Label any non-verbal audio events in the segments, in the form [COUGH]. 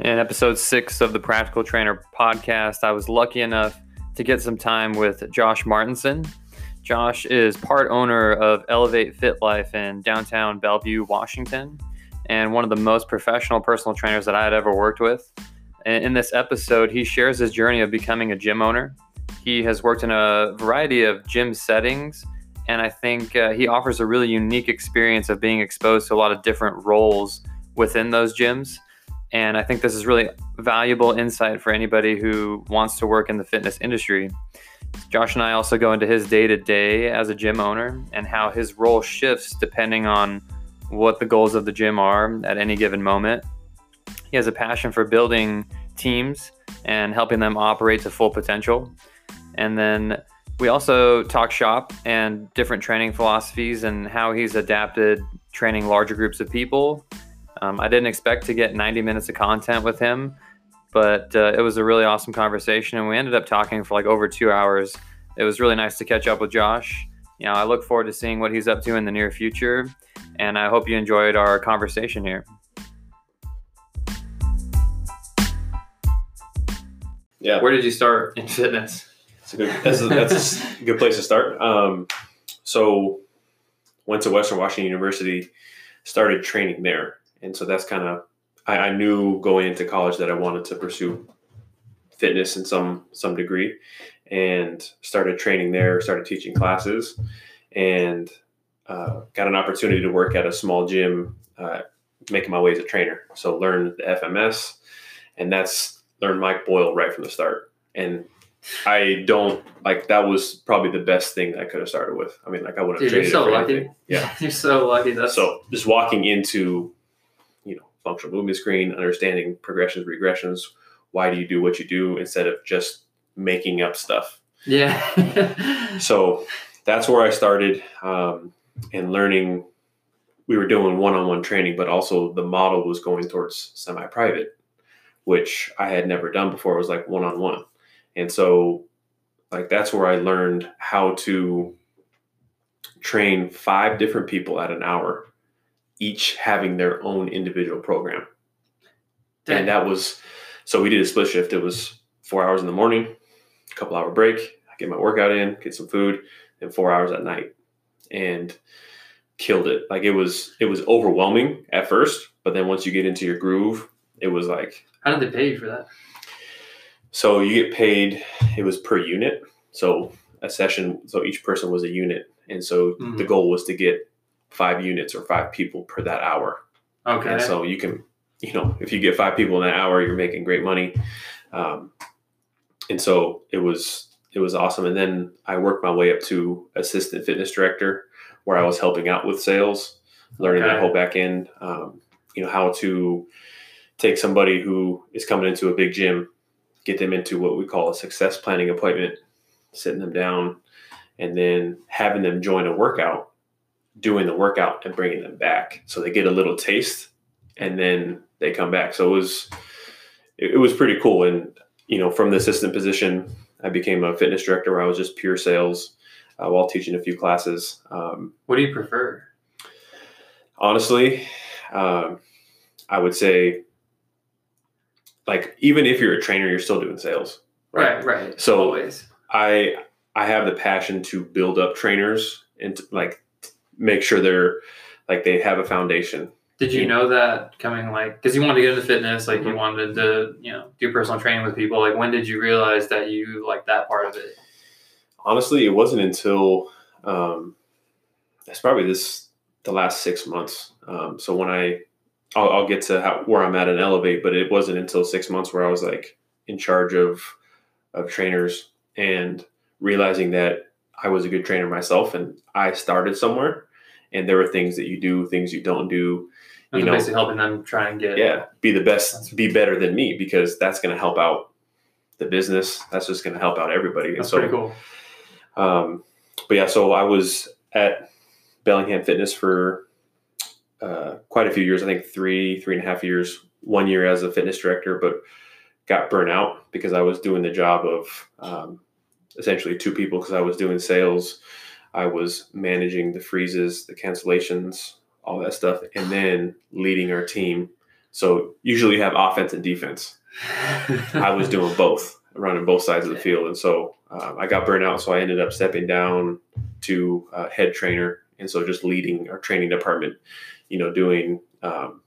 In episode six of the Practical Trainer podcast, I was lucky enough to get some time with Josh Martinson. Josh is part owner of Elevate Fit Life in downtown Bellevue, Washington, and one of the most professional personal trainers that I had ever worked with. In this episode, he shares his journey of becoming a gym owner. He has worked in a variety of gym settings, and I think uh, he offers a really unique experience of being exposed to a lot of different roles within those gyms. And I think this is really valuable insight for anybody who wants to work in the fitness industry. Josh and I also go into his day to day as a gym owner and how his role shifts depending on what the goals of the gym are at any given moment. He has a passion for building teams and helping them operate to full potential. And then we also talk shop and different training philosophies and how he's adapted training larger groups of people um, I didn't expect to get 90 minutes of content with him, but uh, it was a really awesome conversation, and we ended up talking for like over two hours. It was really nice to catch up with Josh. You know, I look forward to seeing what he's up to in the near future, and I hope you enjoyed our conversation here. Yeah. Where did you start in fitness? That's a good, that's a, that's a [LAUGHS] good place to start. Um, so, went to Western Washington University, started training there and so that's kind of I, I, knew going into college that I wanted to pursue fitness in some some degree, and started training there. Started teaching classes, and uh, got an opportunity to work at a small gym, uh, making my way as a trainer. So learned the FMS, and that's learned Mike Boyle right from the start. And I don't like that was probably the best thing I could have started with. I mean, like I would have Dude, you're so lucky. Anything. Yeah, [LAUGHS] you're so lucky. That's so just walking into functional movement screen, understanding progressions, regressions. Why do you do what you do instead of just making up stuff? Yeah. [LAUGHS] so that's where I started um, and learning. We were doing one on one training, but also the model was going towards semi private, which I had never done before. It was like one on one. And so, like, that's where I learned how to train five different people at an hour each having their own individual program. And that was so we did a split shift. It was four hours in the morning, a couple hour break, I get my workout in, get some food, and four hours at night. And killed it. Like it was it was overwhelming at first, but then once you get into your groove, it was like How did they pay you for that? So you get paid it was per unit. So a session so each person was a unit. And so mm-hmm. the goal was to get five units or five people per that hour. Okay. And so you can, you know, if you get five people in an hour, you're making great money. Um, and so it was it was awesome. And then I worked my way up to assistant fitness director, where I was helping out with sales, learning okay. that whole back end. Um, you know how to take somebody who is coming into a big gym, get them into what we call a success planning appointment, sitting them down, and then having them join a workout doing the workout and bringing them back. So they get a little taste and then they come back. So it was it, it was pretty cool. And you know from the assistant position i became a fitness director where i was just pure sales uh, while teaching a few classes. Um, what do you prefer? honestly um, i would say like even if you're a trainer you're still doing sales right? Right, right. so always. I i have the passion to build up trainers and like make sure they're like they have a foundation. Did you know that coming like because you wanted to get into fitness, like mm-hmm. you wanted to you know do personal training with people? Like when did you realize that you like that part of it? Honestly, it wasn't until um, it's probably this the last six months. Um, so when I I'll, I'll get to how, where I'm at and elevate, but it wasn't until six months where I was like in charge of of trainers and realizing that I was a good trainer myself and I started somewhere and there are things that you do, things you don't do. You know, basically helping them try and get yeah, be the best, be better than me because that's going to help out the business. That's just going to help out everybody. That's so, pretty cool. Um, but yeah, so I was at Bellingham Fitness for uh, quite a few years. I think three, three and a half years. One year as a fitness director, but got burnt out because I was doing the job of um, essentially two people because I was doing sales I was managing the freezes, the cancellations, all that stuff, and then leading our team So usually you have offense and defense. I was [LAUGHS] doing both, running both sides of the field, and so um, I got burnt out. So I ended up stepping down to uh, head trainer, and so just leading our training department. You know, doing um,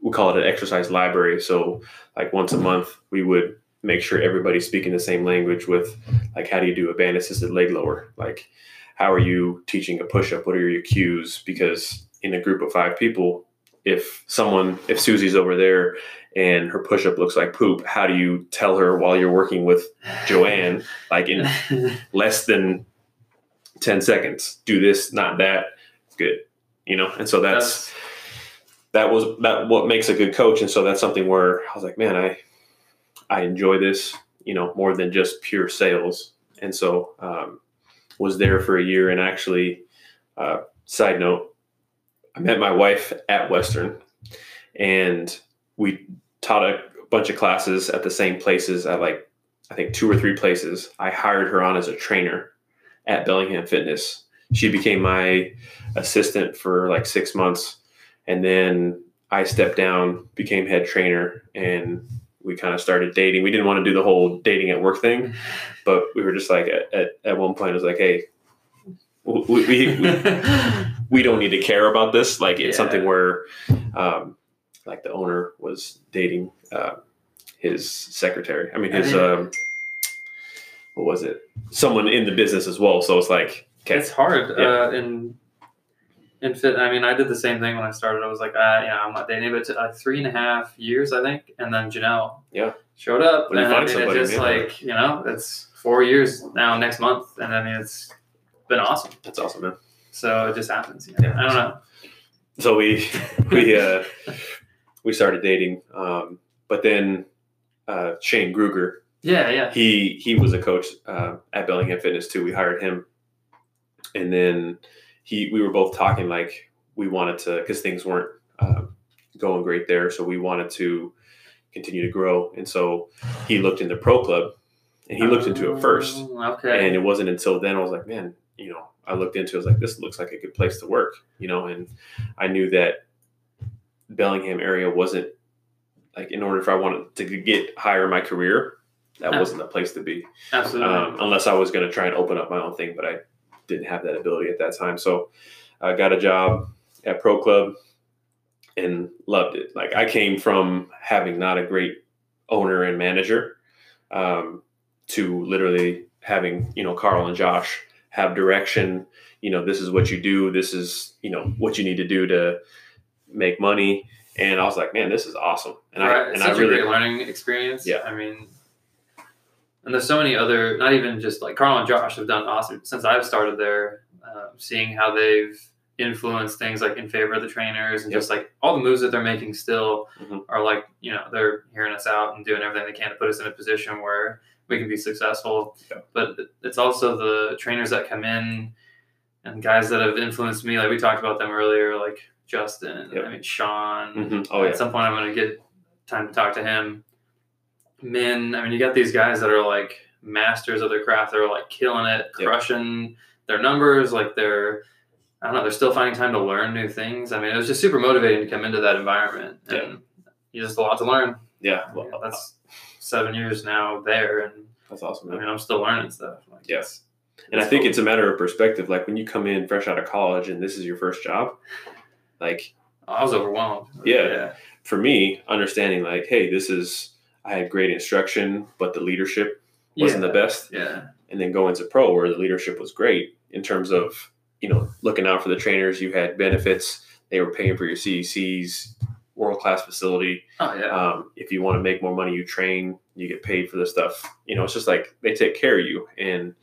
we call it an exercise library. So like once a month, we would make sure everybody's speaking the same language with like how do you do a band assisted leg lower? Like how are you teaching a push up what are your cues? Because in a group of five people if someone if susie's over there and her push up looks like poop how do you tell her while you're working with joanne like in [LAUGHS] less than 10 seconds do this not that good you know? And so that's, that's that was that what makes a good coach. And so that's something where i was like man i I enjoy this, you know, more than just pure sales. And so um, was there for a year. And actually, uh, side note, I met my wife at Western, and we taught a bunch of classes at the same places at like I think two or three places. I hired her on as a trainer at Bellingham Fitness. She became my assistant for like six months, and then I stepped down, became head trainer, and we kind of started dating. We didn't want to do the whole dating at work thing, [LAUGHS] but we were just like at, at, at one point it was like, hey, we, we, we, [LAUGHS] we, don't need to care about this. Like it's yeah. something where, um, like the owner was dating uh, his secretary. I mean, his um, what was it? Someone in the business as well. So it's like okay. it's hard yeah. uh, in in fit. I mean, I did the same thing when I started. I was like, uh, yeah, I'm not dating, but three and a half years, I think. And then Janelle yeah showed up. When and I mean, somebody, it's just yeah. like, you know, it's four years now next month. And I mean, it's been awesome. That's awesome, man. So it just happens. You know? yeah. I don't know. So we, [LAUGHS] we, uh, we started dating. Um, but then, uh, Shane Gruger. Yeah, yeah. He, he was a coach, uh, at Bellingham Fitness too. We hired him. And then, he we were both talking like we wanted to because things weren't uh, going great there, so we wanted to continue to grow. And so he looked into Pro Club, and he looked into it first. Oh, okay. And it wasn't until then I was like, man, you know, I looked into it, I was like, this looks like a good place to work, you know, and I knew that Bellingham area wasn't like in order if I wanted to get higher in my career, that wasn't the place to be. Absolutely. Um, unless I was going to try and open up my own thing, but I didn't have that ability at that time. So I got a job at Pro Club and loved it. Like I came from having not a great owner and manager um, to literally having, you know, Carl and Josh have direction. You know, this is what you do. This is, you know, what you need to do to make money. And I was like, man, this is awesome. And right. I and I really great learning experience. Yeah. I mean, and there's so many other, not even just like Carl and Josh have done awesome since I've started there. Uh, seeing how they've influenced things like in favor of the trainers and yep. just like all the moves that they're making still mm-hmm. are like you know they're hearing us out and doing everything they can to put us in a position where we can be successful. Yep. But it's also the trainers that come in and guys that have influenced me. Like we talked about them earlier, like Justin. Yep. I mean Sean. Mm-hmm. Oh, At some point, I'm going to get time to talk to him. Min, I mean, you got these guys that are like masters of their craft. They're like killing it, crushing yep. their numbers. Like they're, I don't know, they're still finding time to learn new things. I mean, it was just super motivating to come into that environment, and yeah. you just a lot to learn. Yeah, well, that's seven years now there, and that's awesome. Man. I mean, I'm still learning stuff. Like, yes, and I think cool. it's a matter of perspective. Like when you come in fresh out of college and this is your first job, like I was overwhelmed. Yeah, yeah. For me, understanding like, hey, this is I had great instruction, but the leadership wasn't yeah. the best. Yeah. And then going to pro where the leadership was great in terms of, you know, looking out for the trainers, you had benefits, they were paying for your CECs, world class facility. Oh yeah. Um, if you want to make more money, you train, you get paid for this stuff. You know, it's just like they take care of you. And,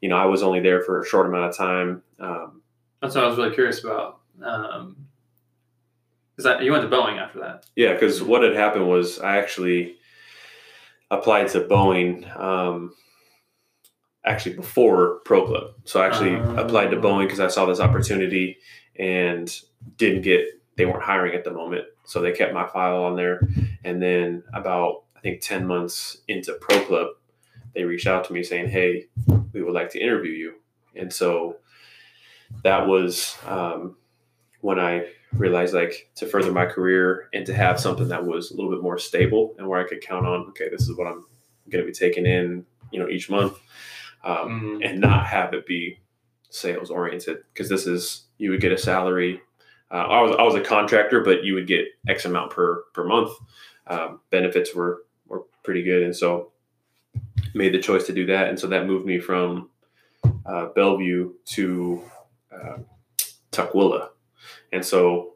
you know, I was only there for a short amount of time. Um, That's what I was really curious about. Um, because you went to Boeing after that. Yeah, because what had happened was I actually applied to Boeing um, actually before Pro Club. So I actually uh, applied to Boeing because I saw this opportunity and didn't get, they weren't hiring at the moment. So they kept my file on there. And then about, I think, 10 months into Pro Club, they reached out to me saying, hey, we would like to interview you. And so that was um, when I realized like to further my career and to have something that was a little bit more stable and where I could count on, okay, this is what I'm going to be taking in, you know, each month, um, Mhm. and not have it be sales oriented because this is you would get a salary. Uh, I was I was a contractor, but you would get X amount per per month. Um, benefits were were pretty good, and so made the choice to do that, and so that moved me from uh, Bellevue to uh, Tukwila, and so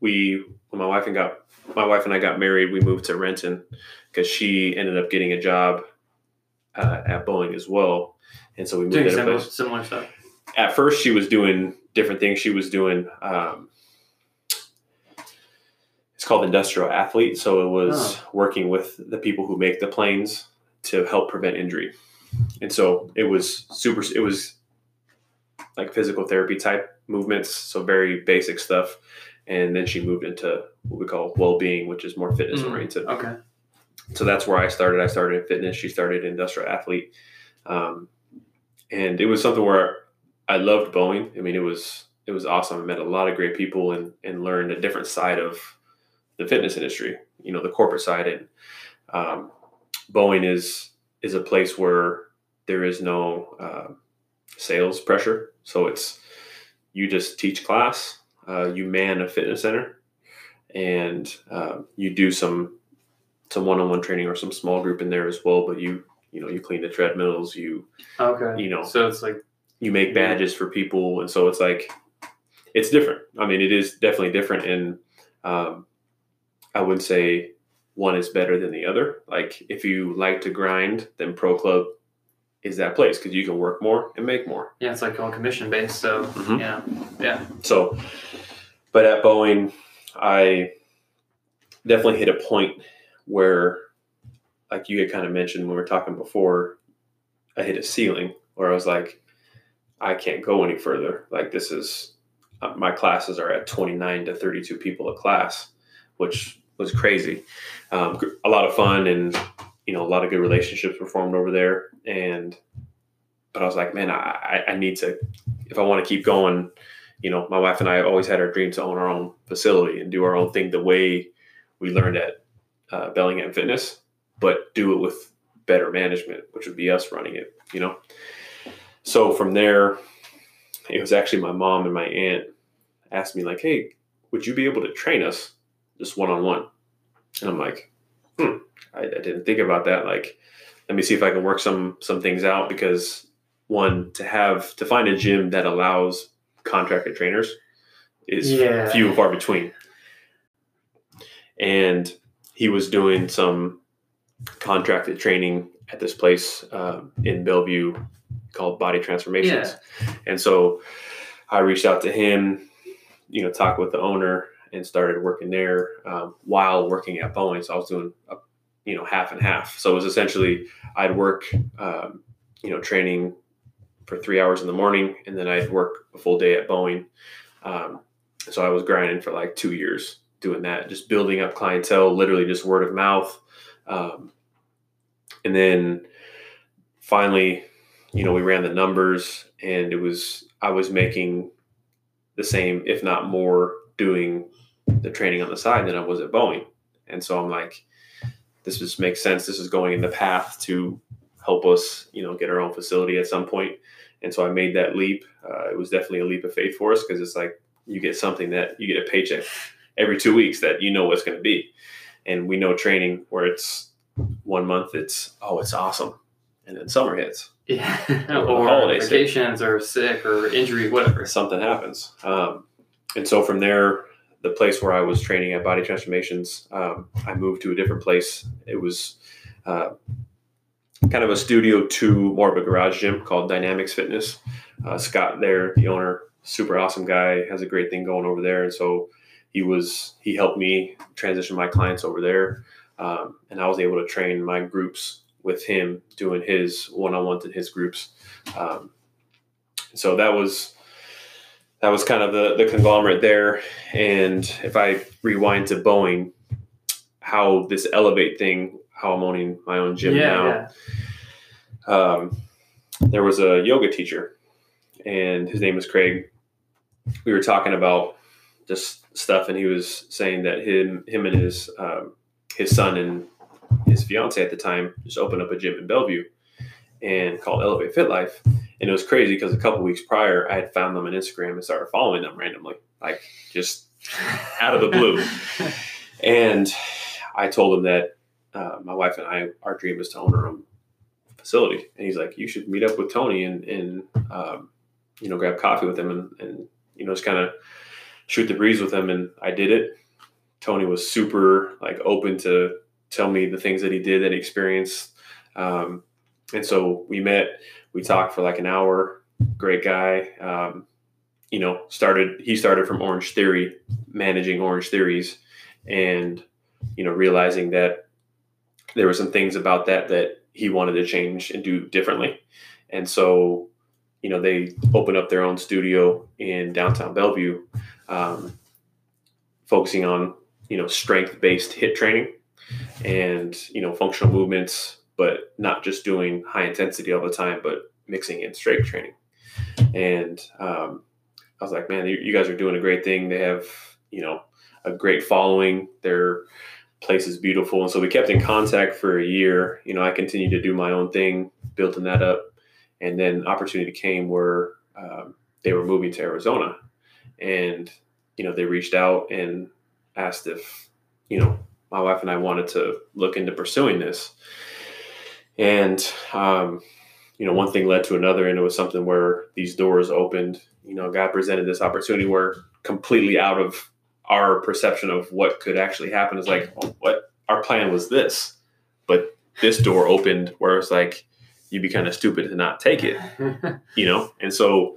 we when my wife and got my wife and I got married, we moved to Renton because she ended up getting a job uh, at Boeing as well, and so we moved Doing similar, similar stuff. At first, she was doing different things. She was doing um, it's called industrial athlete, so it was working with the people who make the planes to help prevent injury, and so it was super. It was like physical therapy type movements, so very basic stuff. And then she moved into what we call well-being, which is more fitness Mm. oriented Okay. so that's where I started. I started in fitness. She started industrial athlete, um, and it was something where I loved Boeing. I mean, it was it was awesome. I met a lot of great people and and learned a different side of the fitness industry. You know, the corporate side. And um, Boeing is is a place where there is no uh, sales pressure. So it's you just teach class, uh, you man a fitness center, and uh, you do some some one-on-one training or some small group in there as well but you you know you clean the treadmills you Okay. you know So it's like you make badges for people and so it's like it's different i mean it is definitely different and um, i wouldn't say one is better than the other like if you like to grind then pro club is that place because you can work more and make more yeah, it's like all commission based. So Mhm. yeah, yeah. So, but at Boeing, I definitely hit a point where, like you had kind of mentioned when we were talking before, I hit a ceiling where I was like, I can't go any further. Like, this is uh, my classes are at 29 to 32 people a class, which was crazy. Um, a lot of fun and, you know, a lot of good relationships were formed over there. And, but I was like, man, I, I- need to, if I want to keep going, you know, my wife and I always had our dream to own our own facility and do our own thing the way we learned at uh, Bellingham Fitness, but do it with better management, which would be us running it, you know? So from there, it was actually my mom and my aunt asked me, like, hey, would you be able to train us just one on one? And I'm like, hmm, I, I didn't think about that. Like, let me see if I can work some some things out because one, to have to find a gym that allows contracted trainers is Yeah. few and far between. And he was doing some contracted training at this place um, in Bellevue called Body Transformations. And so I reached out to him, you know, talked with the owner and started working there um, while working at Boeing. So I was doing, a, you know, half and half. So it was essentially I'd work, um, you know, training for three hours in the morning and then I'd work a full day at Boeing. Um, so I was grinding for like two years doing that, just building up clientele, literally just word of mouth. Um, and then finally, you know, we ran the numbers and it was, I was making the same, if not more, doing the training on the side than I was at Boeing. And so I'm like, this just makes sense. This is going in the path to help us, you know, get our own facility at some point. And so I made that leap. Uh, it was definitely a leap of faith for us because it's like you get something that you get a paycheck every two weeks that you know what's going to be. And we know training where it's one month, it's, oh, it's awesome. And then summer hits, Yeah. [LAUGHS] Or or holidays. vacations or sick or injury, whatever. something happens. Um, and so from there, the place where I was training at Body Transformations, um, I moved to a different place. It was uh, kind of a studio to more of a garage gym called Dynamics Fitness. Uh, Scott there, the owner, super awesome guy, has a great thing going over there. And so he was he helped me transition my clients over there, um, and I was able to train my groups with him doing his one-on-ones and his groups. Um, so that was that was kind of the the conglomerate there. And if I rewind to Boeing, how this elevate thing, how I'm owning my own gym yeah, now yeah. um, there was a yoga teacher, and his name was Craig. We were talking about just stuff, and he was saying that him him and his um, his son and his fiance at the time just opened up a gym in Bellevue and called Elevate Fit Life. And it was crazy because a couple weeks prior, I had found them on Instagram and started following them randomly, like just out of the blue. [LAUGHS] and I told him that uh, my wife and I, our dream is to own our own facility. And he's like, you should meet up with Tony and, and um, you know, grab coffee with him and, and you know, just kind of shoot the breeze with him. And I did it. Tony was super like open to tell me the things that he did that he experienced. Um, and so we met, we talked for like an hour. Great guy. Um, you know, started he started from Orange Theory, managing Orange Theories, and you know, realizing that there were some things about that that he wanted to change and do differently. And so, you know, they opened up their own studio in downtown Bellevue, um, focusing on you know strength based HIIT training and you know functional movements, but not just doing high intensity all the time, but mixing in strength training. And um, I was like, man, you guys are doing a great thing. They have you know a great following. Their place is beautiful, and so we kept in contact for a year. You know, I continued to do my own thing, building that up, and then opportunity came where um, they were moving to Arizona, and you know they reached out and asked if you know my wife and I wanted to look into pursuing this. And, um, you know, one thing led to another, and it was something where these doors opened. You know, God presented this opportunity where completely out of our perception of what could actually happen is like, well, what our plan was this, but this door opened where it's like, you'd be kind of stupid to not take it, [LAUGHS] you know? And so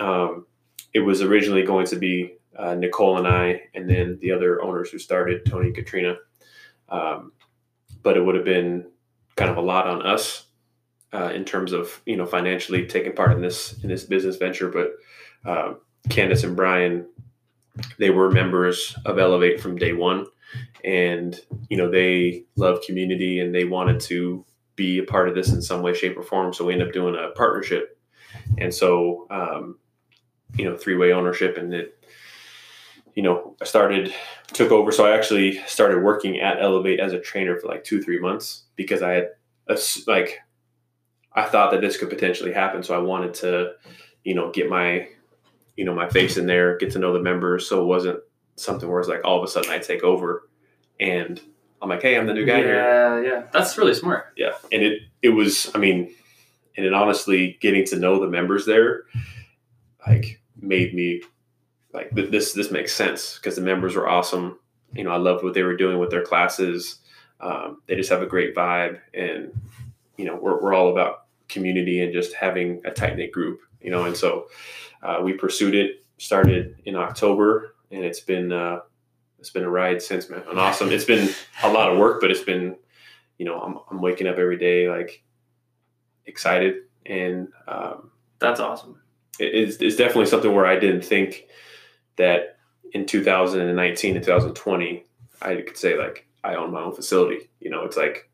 um, it was originally going to be uh, Nicole and I, and then the other owners who started, Tony and Katrina. Um, but it would have been kind of a lot on us uh, in terms of you know financially taking part in this in this business venture. But uh, Candace and Brian, they were members of Elevate from day one, and you know they love community and they wanted to be a part of this in some way, shape, or form. So we ended up doing a partnership, and so um, you know three way ownership, and it you know, I started, took over. So I actually started working at Elevate as a trainer for like two, three months because I had, a, like, I thought that this could potentially happen. So I wanted to, you know, get my, you know, my face in there, get to know the members. So it wasn't something where it's like all of a sudden I take over and I'm like, hey, I'm the new guy yeah, here. Yeah, yeah. That's really smart. Yeah. And it, it was, I mean, and it honestly getting to know the members there, like, made me like this this makes sense because the members were awesome. You know, I loved what they were doing with their classes. Um, they just have a great vibe, and you know, we're we're all about community and just having a tight knit group. You know, and so uh, we pursued it. Started in October, and it's been uh, it's been a ride since, man. And awesome. It's been a lot of work, but it's been, you know, I'm I'm waking up every day like excited, and um, that's awesome. It, it's, it's definitely something where I didn't think that in 2019 and 2020, I could say like I own my own facility. You know, it's like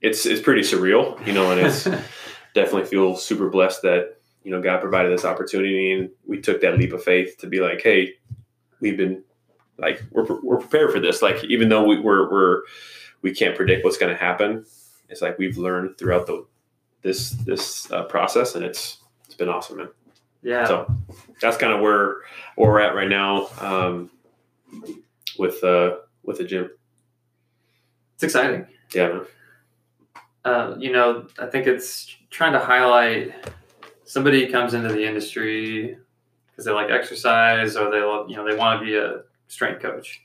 it's it's pretty surreal, you know, and it's [LAUGHS] definitely feel super blessed that you know God provided this opportunity and we took that leap of faith to be like, hey, we've been like we're we're prepared for this. Like even though we, we're we're we can't predict what's going to happen, it's like we've learned throughout the this this uh, process, and it's it's been awesome, man. Yeah. So that's kind of where where we're at right now um, with uh, with the gym. It's exciting. Yeah. Uh, you know, I think it's trying to highlight somebody comes into the industry because they like exercise or they love, you know they want to be a strength coach,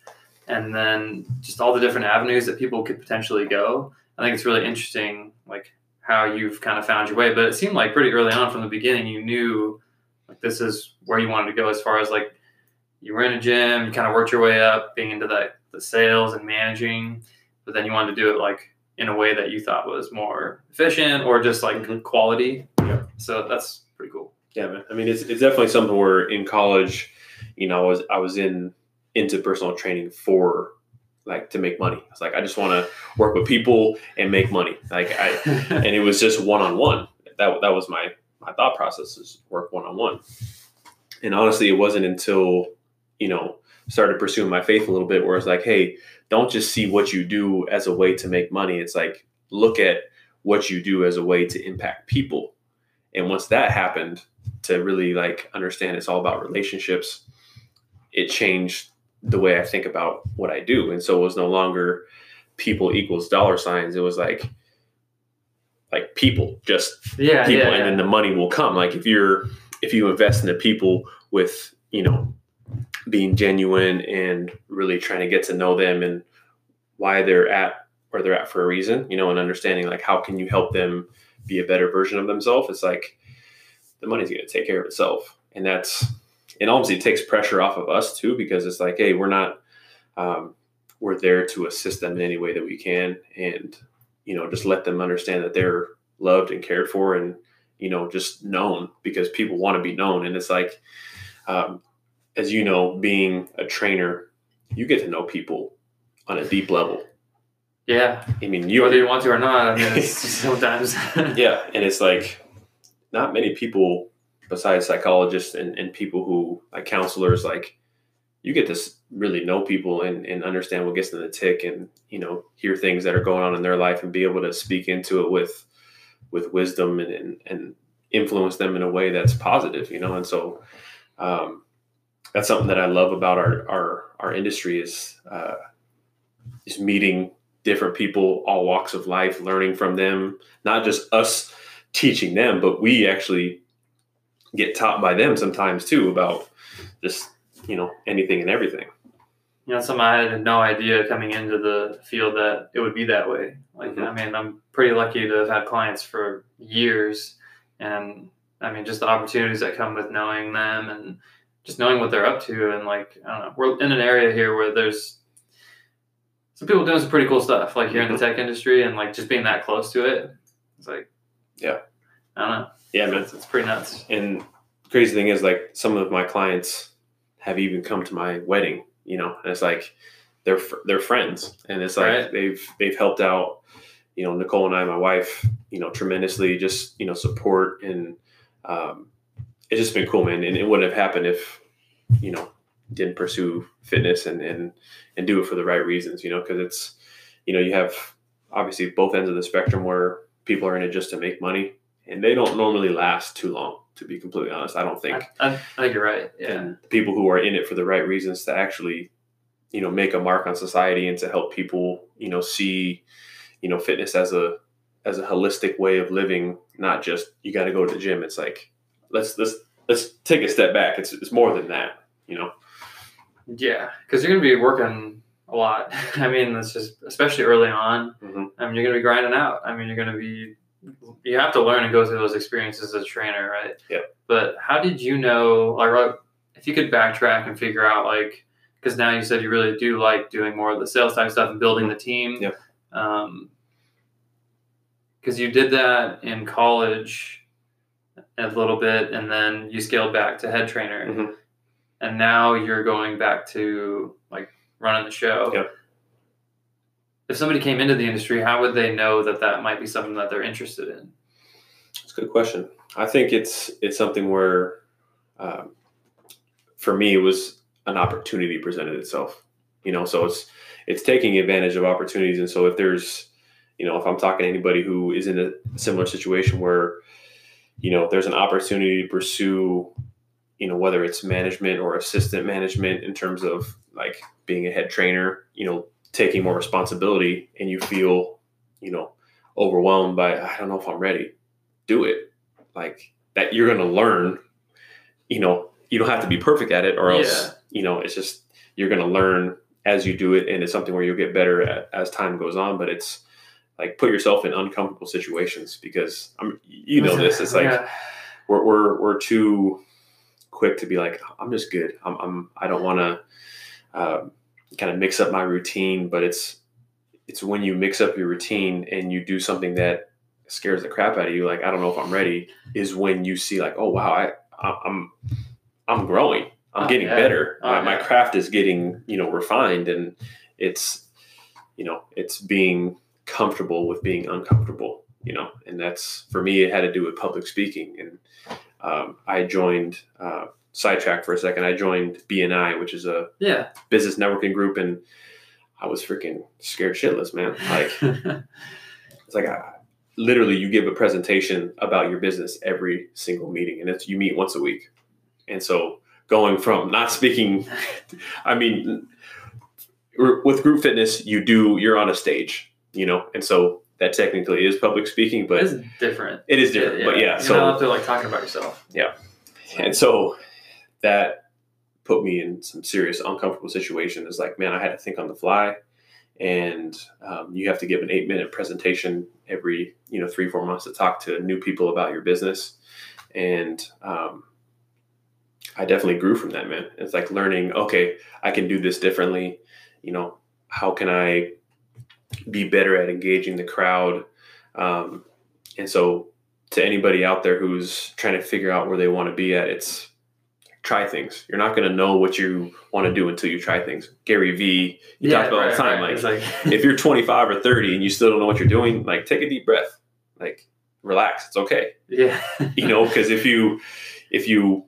and then just all the different avenues that people could potentially go. I think it's really interesting, like how you've kind of found your way. But it seemed like pretty early on from the beginning, you knew like this is where you wanted to go as far as like you were in a gym, you kind of worked your way up, being into that the sales and managing, but then you wanted to do it like in a way that you thought was more efficient or just like mm-hmm. quality. Yeah. So that's pretty cool. Yeah, man. I mean, it's, it's definitely something where in college, you know, I was I was in into personal training for like to make money. It's like I just want to work with people and make money. Like I, [LAUGHS] and it was just one on one. That that was my my thought processes work one on one. And honestly, it wasn't until you know, started pursuing my faith a little bit where it's like, hey, don't just see what you do as a way to make money. It's like, look at what you do as a way to impact people. And once that happened, to really like understand it's all about relationships, it changed the way I think about what I do. And so it was no longer people equals dollar signs. It was like, like people, just Yeah, people, yeah, and yeah. then the money will come. Like if you're, if you invest in the people with, you know, being genuine and really trying to get to know them and why they're at where they're at for a reason, you know, and understanding like how can you help them be a better version of themselves. It's like the money's going to take care of itself, and that's and obviously it takes pressure off of us too because it's like, hey, we're not, um, we're there to assist them in any way that we can, and you know, just let them understand that they're loved and cared for, and you know, just known because people want to be known, and it's like, um, as you know, being a trainer, you get to know people on a deep level. yeah. I mean, you Whether you want to or not, I mean, [LAUGHS] sometimes. [LAUGHS] yeah and it's like not many people besides psychologists and, and people who like counselors like you get to really know people and, and understand what gets them the tick and you know hear things that are going on in their life and be able to speak into it with with wisdom and, and, and influence them in a way that's positive you know? And so um, that's something that i love about our our, our industry is uh, is meeting different people all walks of life learning from them not just us teaching them, but we actually get taught by them sometimes too about just you know anything and everything. you know, something I had no idea coming into the field that it would be that way. Like, Mhm. I mean, I'm pretty lucky to have had clients for years, and I mean, just the opportunities that come with knowing them and just knowing what they're up to, and like, I don't know, we're in an area here where there's some people doing some pretty cool stuff, like here in the tech industry, and like just being that close to it, it's like, Yeah. I don't know, Yeah, man. it's, it's pretty nuts. And crazy thing is, like some of my clients have even come to my wedding. You know, and it's like they're they're friends, and it's like Right. they've they've helped out. You know, Nicole and I, my wife, you know, tremendously. Just you know, support and um, it's just been cool, man. And it wouldn't have happened if you know didn't pursue fitness and and and do it for the right reasons. You know, because it's you know you have obviously both ends of the spectrum where people are in it just to make money, and they don't normally last too long. To be completely honest, I don't think. I, I, I think you're right. Yeah. And the people who are in it for the right reasons to actually, you know, make a mark on society and to help people, you know, see, you know, fitness as a as a holistic way of living, not just you got to go to the gym. It's like let's let's let's take a step back. It's it's more than that, you know. Yeah, because you're going to be working a lot. [LAUGHS] I mean, it's just especially early on. Mhm. I mean, you're going to be grinding out. I mean, you're going to be. You have to learn and go through those experiences as a trainer, right? Yeah. But how did you know? Like, if you could backtrack and figure out, like, because now you said you really do like doing more of the sales type stuff and building the team. Yeah. Um, because you did that in college a little bit, and then you scaled back to head trainer Mhm. and now you're going back to like running the show. Yep. If somebody came into the industry, how would they know that that might be something that they're interested in? It's a good question. I think it's it's something where, um, for me, it was an opportunity presented itself. You know, so it's it's taking advantage of opportunities. And so if there's, you know, if I'm talking to anybody who is in a similar situation where, you know, there's an opportunity to pursue, you know, whether it's management or assistant management in terms of like being a head trainer, you know, taking more responsibility, and you feel, you know, overwhelmed by I don't know if I'm ready do it like that you're going to learn you know you don't have to be perfect at it or else Yeah. you know it's just you're going to learn as you do it and it's something where you'll get better at, as time goes on but it's like put yourself in uncomfortable situations because i'm you know this it's [LAUGHS] like Yeah. we're, we're we're too quick to be like i'm just good i'm, I'm i don't want to um, kind of mix up my routine but it's it's when you mix up your routine and you do something that scares the crap out of you like i don't know if i'm ready is when you see like oh wow i i'm i'm growing. I'm Oh, getting yeah. better. Oh, my, my craft is getting you know refined and it's you know it's being comfortable with being uncomfortable you know and that's for me it had to do with public speaking and um, i joined uh, sidetrack for a second. I joined BNI, which is a Yeah. business networking group, and I was freaking scared shitless, man. Like [LAUGHS] it's like I, literally you give a presentation about your business every single meeting, and it's you meet once a week, and so going from not speaking, [LAUGHS] I mean, with group fitness, you do you're on a stage, you know, and so that technically is public speaking, but it's different. it is different. But yeah, You're so not out there like talking about yourself. Yeah, and so that put me in some serious uncomfortable situation. Like, man, I had to think on the fly, and um, you have to give an eight minute presentation every you know three four months to talk to new people about your business, and um, I definitely grew from that, man. It's like learning, okay, I can do this differently. You know, how can I be better at engaging the crowd? Um, and so to anybody out there who's trying to figure out where they want to be at, it's try things. You're not going to know what you want to do until you try things. Gary Vee, he talks about all the time. It's Like, like if you're 25 or 30 and you still don't know what you're doing, like take a deep breath, like relax. It's okay. yeah, You know, because if you if you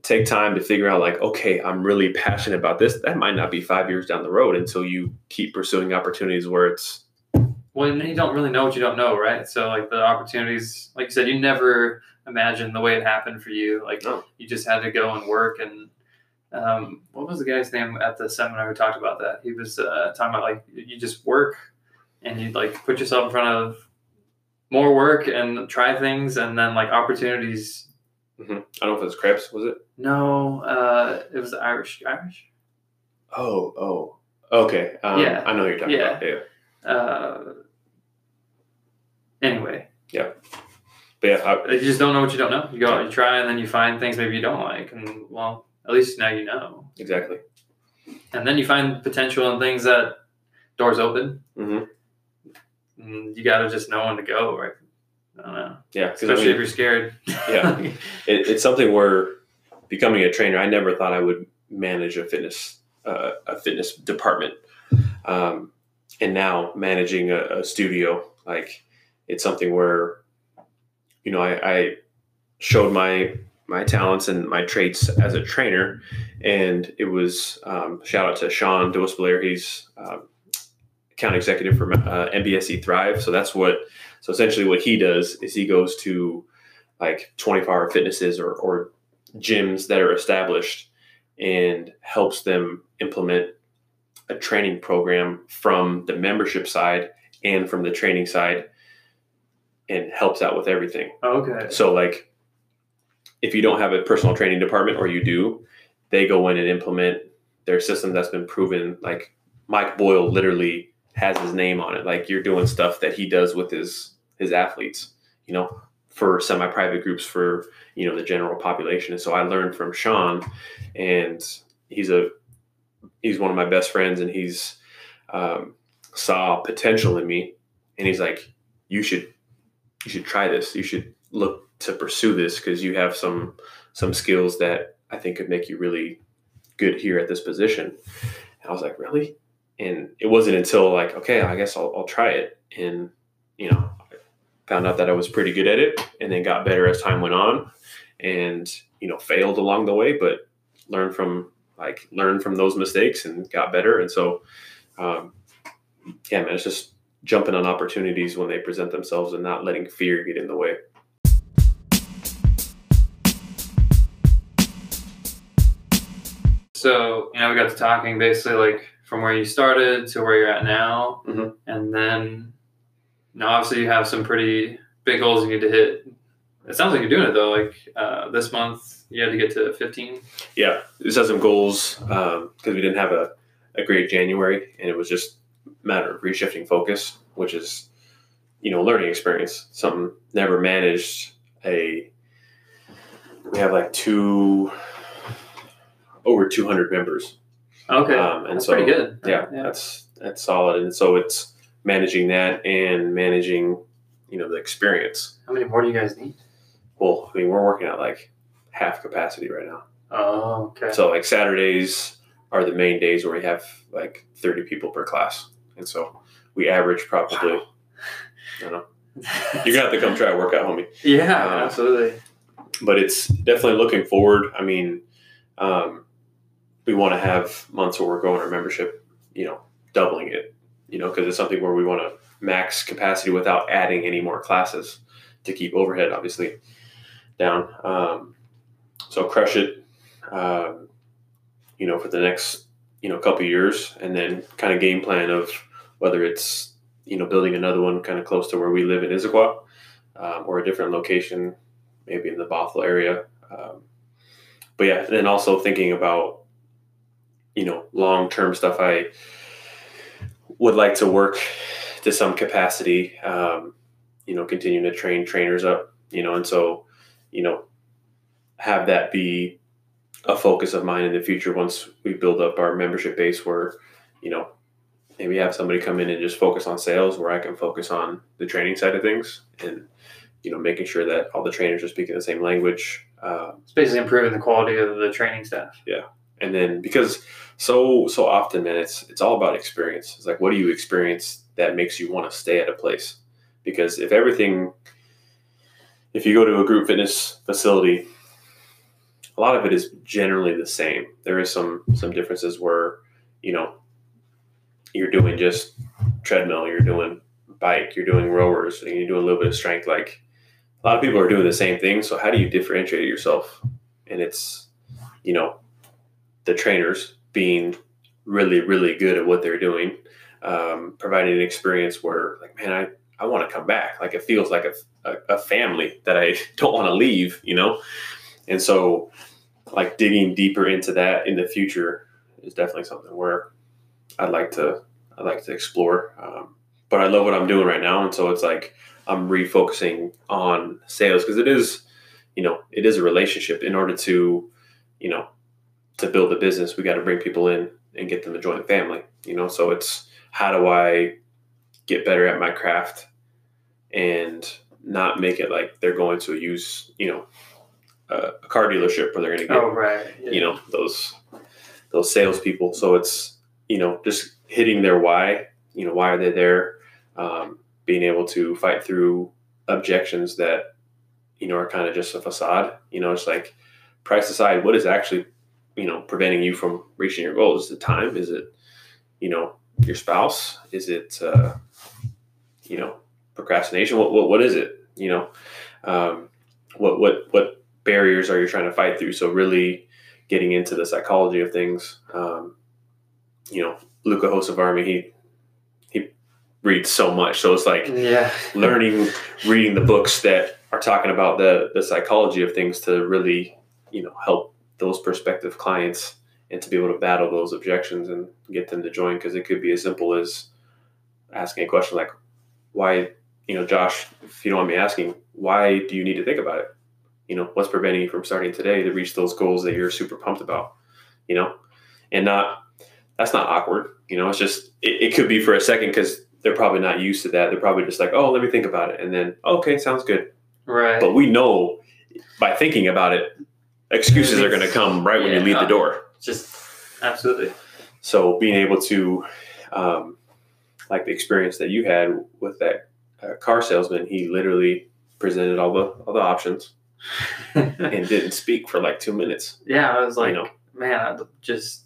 take time to figure out like, okay, I'm really passionate about this, that might not be five years down the road until you keep pursuing opportunities where it's well, and you don't really know what you don't know, right? So like the opportunities, like you said, you never imagined the way it happened for you. Like No. you just had to go and work. And um, what was the guy's name at the seminar who talked about that? He was uh, talking about like you just work and you like put yourself in front of more work and try things, and then like opportunities. Mhm. I don't know if it was Krebs, was it? No, uh, it was Irish. Irish. Oh, oh, okay. Um, Yeah. I know you're talking Yeah. about. Yeah, Uh, anyway, but yeah, I, you just don't know what you don't know. You go out, you try, and then you find things maybe you don't like, and well, at least now you know. exactly. And then you find potential in things that doors open. hmm you got to just know when to go, right? I don't know, Yeah, especially if you're scared. Yeah. [LAUGHS] it, it's something where becoming a trainer, I never thought I would manage a fitness uh, a fitness department, um, and now managing a, a studio, like it's something where you know I, I showed my my talents and my traits as a trainer, and it was um, shout out to Sean Duisbelair. He's um, account executive for uh, MBSC Thrive. So that's what. So essentially, what he does is he goes to like 24 hour fitnesses or, or gyms that are established and helps them implement a training program from the membership side and from the training side and helps out with everything. okay. So like if you don't have a personal training department or you do, they go in and implement their system that's been proven like Mike Boyle literally has his name on it. Like you're doing stuff that he does with his his athletes, you know, for semi-private groups for, you know, the general population. And so I learned from Sean and he's a he's one of my best friends and he's um, saw potential in me and he's like you should you should try this. You should look to pursue this because you have some some skills that i think could make you really good here at this position. And i was like really? And it wasn't until like okay i guess i'll, I'll try it. And you know I found out that i was pretty good at it and then got better as time went on and you know failed along the way but learned from like learned from those mistakes and got better. And so um, yeah man it's just jumping on opportunities when they present themselves and not letting fear get in the way So you know, we got to talking basically like from where you started to where you're at now, Mhm. and then now obviously you have some pretty big goals you need to hit. It sounds like you're doing it though. Like uh, this month, you had to get to 15. yeah just had some goals because we didn't have a, a great january and it was just matter of reshifting focus which is you know learning experience something never managed a we have like two over 200 members Okay, Um, and that's so, pretty good. yeah, that's that's solid and so it's managing that and managing you know the experience How many more do you guys need? well i mean we're working at like half capacity right now Oh, okay. So like Saturdays are the main days where we have like 30 people per class. And so we average probably, Wow. I don't know, [LAUGHS] you're gonna have to come try a workout, homie. yeah, Uh, absolutely. but it's definitely looking forward. I mean, um, we want to have months where we're growing our membership, you know, doubling it, you know, because it's something where we want to max capacity without adding any more classes to keep overhead obviously down. Um, so crush it, um, you know, for the next you know a couple years, and then kind of game plan of whether it's you know building another one kind of close to where we live in Issaquah, um, or a different location, maybe in the Bothell area. Um, but yeah, and then also thinking about you know long term stuff. I would like to work to some capacity. Um, you know, continuing to train trainers up. You know, and so you know have that be a focus of mine in the future once we build up our membership base where you know maybe have somebody come in and just focus on sales where i can focus on the training side of things and you know making sure that all the trainers are speaking the same language uh, It's basically improving the quality of the training staff. Yeah. And then because so so often man it's it's all about experience it's like what do you experience that makes you want to stay at a place because if everything if you go to a group fitness facility a lot of it is generally the same. There is some some differences where you know you're doing just treadmill you're doing bike you're doing rowers and you're doing a little bit of strength. Like a lot of people are doing the same thing. So how do you differentiate yourself? And it's you know the trainers being really really good at what they're doing um, providing an experience where like man i i want to come back. Like it feels like a, a, a family that i [LAUGHS] don't want to leave you know and so like digging deeper into that in the future is definitely something where i'd like to i'd like to explore um, but i love what i'm doing right now. And so it's like i'm refocusing on sales because it is you know it is a relationship. In order to you know to build a business we got to bring people in and get them to join the family you know? So it's how do i get better at my craft and not make it like they're going to use you know a, a car dealership where they're going to get Oh right. you know those those salespeople. So it's you know just hitting their why. You know why are they there? Um, being able to fight through objections that you know are kind of just a facade. You know, it's like price aside, what is actually you know preventing you from reaching your goals? Is it time? Is it you know your spouse? Is it uh, you know procrastination? What, what what is it? You know, um, what what what barriers are you trying to fight through? So really getting into the psychology of things. Um, you know, Luca Hosavarmi, he he reads so much, so it's like Yeah. learning, reading the books that are talking about the the psychology of things to really you know help those prospective clients and to be able to battle those objections and get them to join because it could be as simple as asking a question like why you know josh if you don't want me asking why do you need to think about it you know what's preventing you from starting today to reach those goals that you're super pumped about you know? And not that's not awkward you know? It's just it, it could be for a second because they're probably not used to that. They're probably just like oh let me think about it and then okay sounds good. Right. but we know by thinking about it excuses are going to come right when you leave the door. Just absolutely. so being able to um, like the experience that you had with that uh, car salesman he literally presented all the all the options [LAUGHS] and didn't speak for like two minutes yeah, I was like, you know man, I just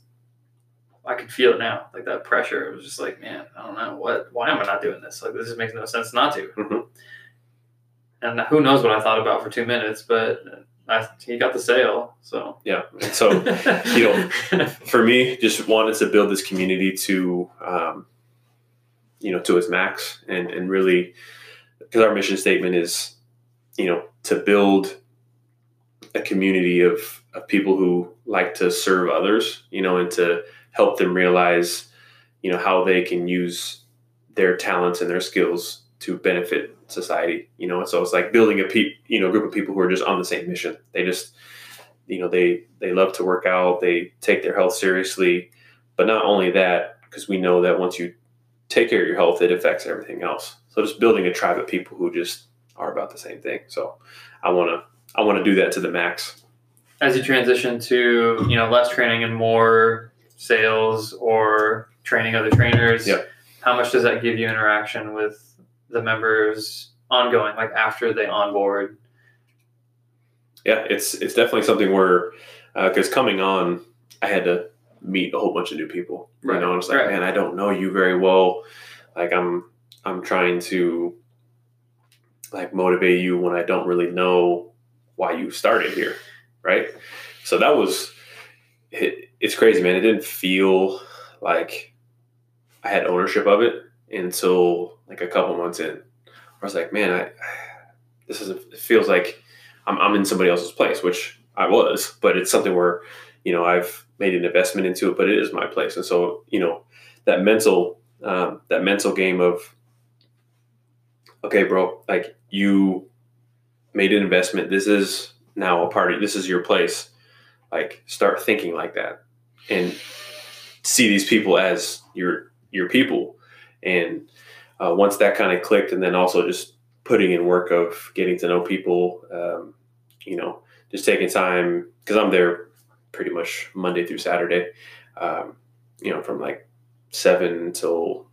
I could feel it now, like that pressure. It was just like, man, I don't know what. Why am I not doing this? Like, this just makes no sense not to. Mhm. And who knows what I thought about for two minutes, but I, he got the sale. So yeah and so you know, [LAUGHS] for me just wanted to build this community to um, you know to its max and and really because our mission statement is you know to build a community of, of people who like to serve others you know and to help them realize you know how they can use their talents and their skills to benefit society you know? So it's like building a pe- you know group of people who are just on the same mission. They just you know they they love to work out they take their health seriously. But not only that because we know that once you take care of your health it affects everything else. So just building a tribe of people who just are about the same thing. So i want to i want to do that to the max as you transition to you know less training and more sales or training other trainers, Yeah. how much does that give you interaction with the members ongoing, like after they onboard? yeah, it's it's definitely something where because uh, coming on, I had to meet a whole bunch of new people. Right. You know, and it's like, right. man, I don't know you very well. Like I'm I'm trying to like motivate you when I don't really know why you started here, right? So that was it, it's crazy, man. It didn't feel like I had ownership of it until like a couple months in. I was like, man, I this is it feels like I'm, I'm in somebody else's place, which I was, but it's something where you know I've made an investment into it, but it is my place, and so you know that mental um, that mental game of okay, bro, like you made an investment. This is now a party. This is your place. Like start thinking like that and see these people as your your people. And uh, once that kind of clicked, and then also just putting in work of getting to know people, um, you know, just taking time because I'm there pretty much Monday through Saturday, um, you know, from like seven until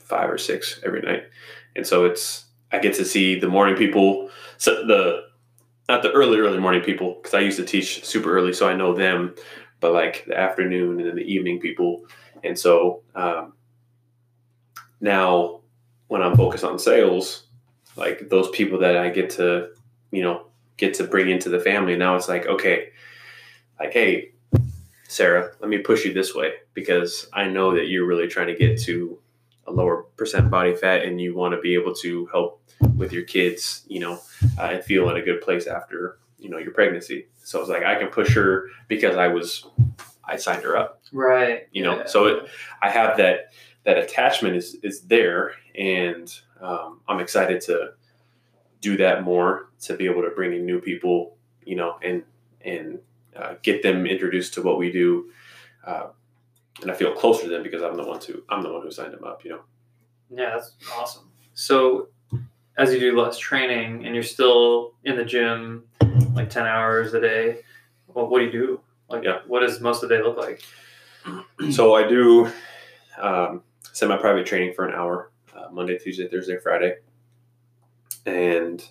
five or six every night, and so it's I get to see the morning people, so the not the early early morning people because I used to teach super early, so I know them, but like the afternoon and then the evening people, and so um, now when I'm focused on sales, like those people that I get to, you know, get to bring into the family. Now it's like, okay, like, hey, Sarah, let me push you this way because I know that you're really trying to get to a lower percent body fat and you want to be able to help with your kids, you know, uh, and feel in a good place after, you know, your pregnancy. So it's like, I can push her because I was, I signed her up. Right. You know, yeah. so it, I have that, that attachment is, is there. And um, I'm excited to do that more to be able to bring in new people, you know, and, and uh, get them introduced to what we do. Uh, and I feel closer to them because I'm the one to I'm the one who signed them up. You know. Yeah, that's awesome. So, as you do less training and you're still in the gym like ten hours a day, well, what do you do? Like, yeah. what does most of the day look like? [CLEARS THROAT] so I do um, semi-private training for an hour, uh, Monday, Tuesday, Thursday, Friday, and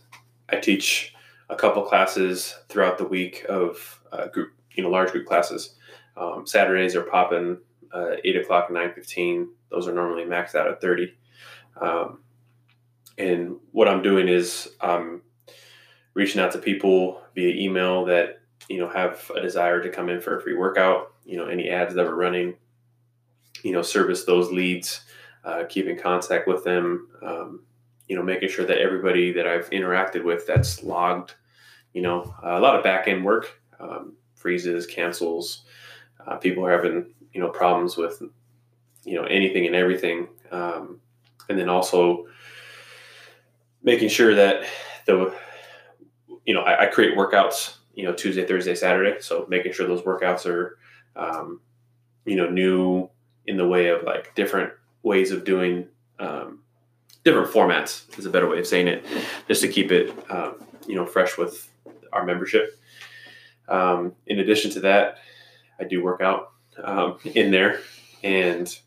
I teach a couple classes throughout the week of uh, group, you know, large group classes. Um, Saturdays are popping uh, eight o'clock, nine fifteen. Those are normally maxed out at thirty. Um, and what I'm doing is reaching out to people via email that you know have a desire to come in for a free workout. You know, any ads that we're running, you know, service those leads, uh, keep in contact with them. Um, you know, making sure that everybody that I've interacted with that's logged. You know, a lot of back end work, um, freezes, cancels. Uh, people are having you know problems with you know anything and everything. Um, and then also making sure that the you know I, I, create workouts you know tuesday thursday saturday. So making sure those workouts are um, you know new in the way of like different ways of doing um, different formats is a better way of saying it just to keep it um, you know fresh with our membership. Um, in addition to that i do work out um, in there, and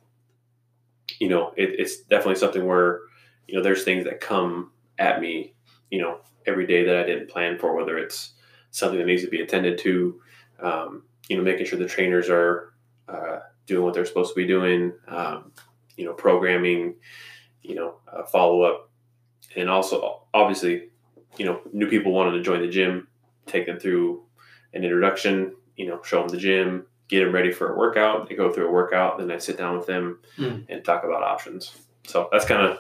you know, it, it's definitely something where you know there's things that come at me, you know, every day that I didn't plan for, whether it's something that needs to be attended to, um, you know, making sure the trainers are uh, doing what they're supposed to be doing, um, you know, programming, you know, uh, follow up, and also obviously, you know, new people wanting to join the gym, take them through an introduction, you know, show them the gym, get them ready for a workout. They go through a workout, then I sit down with them mm. and talk about options. So that's kind of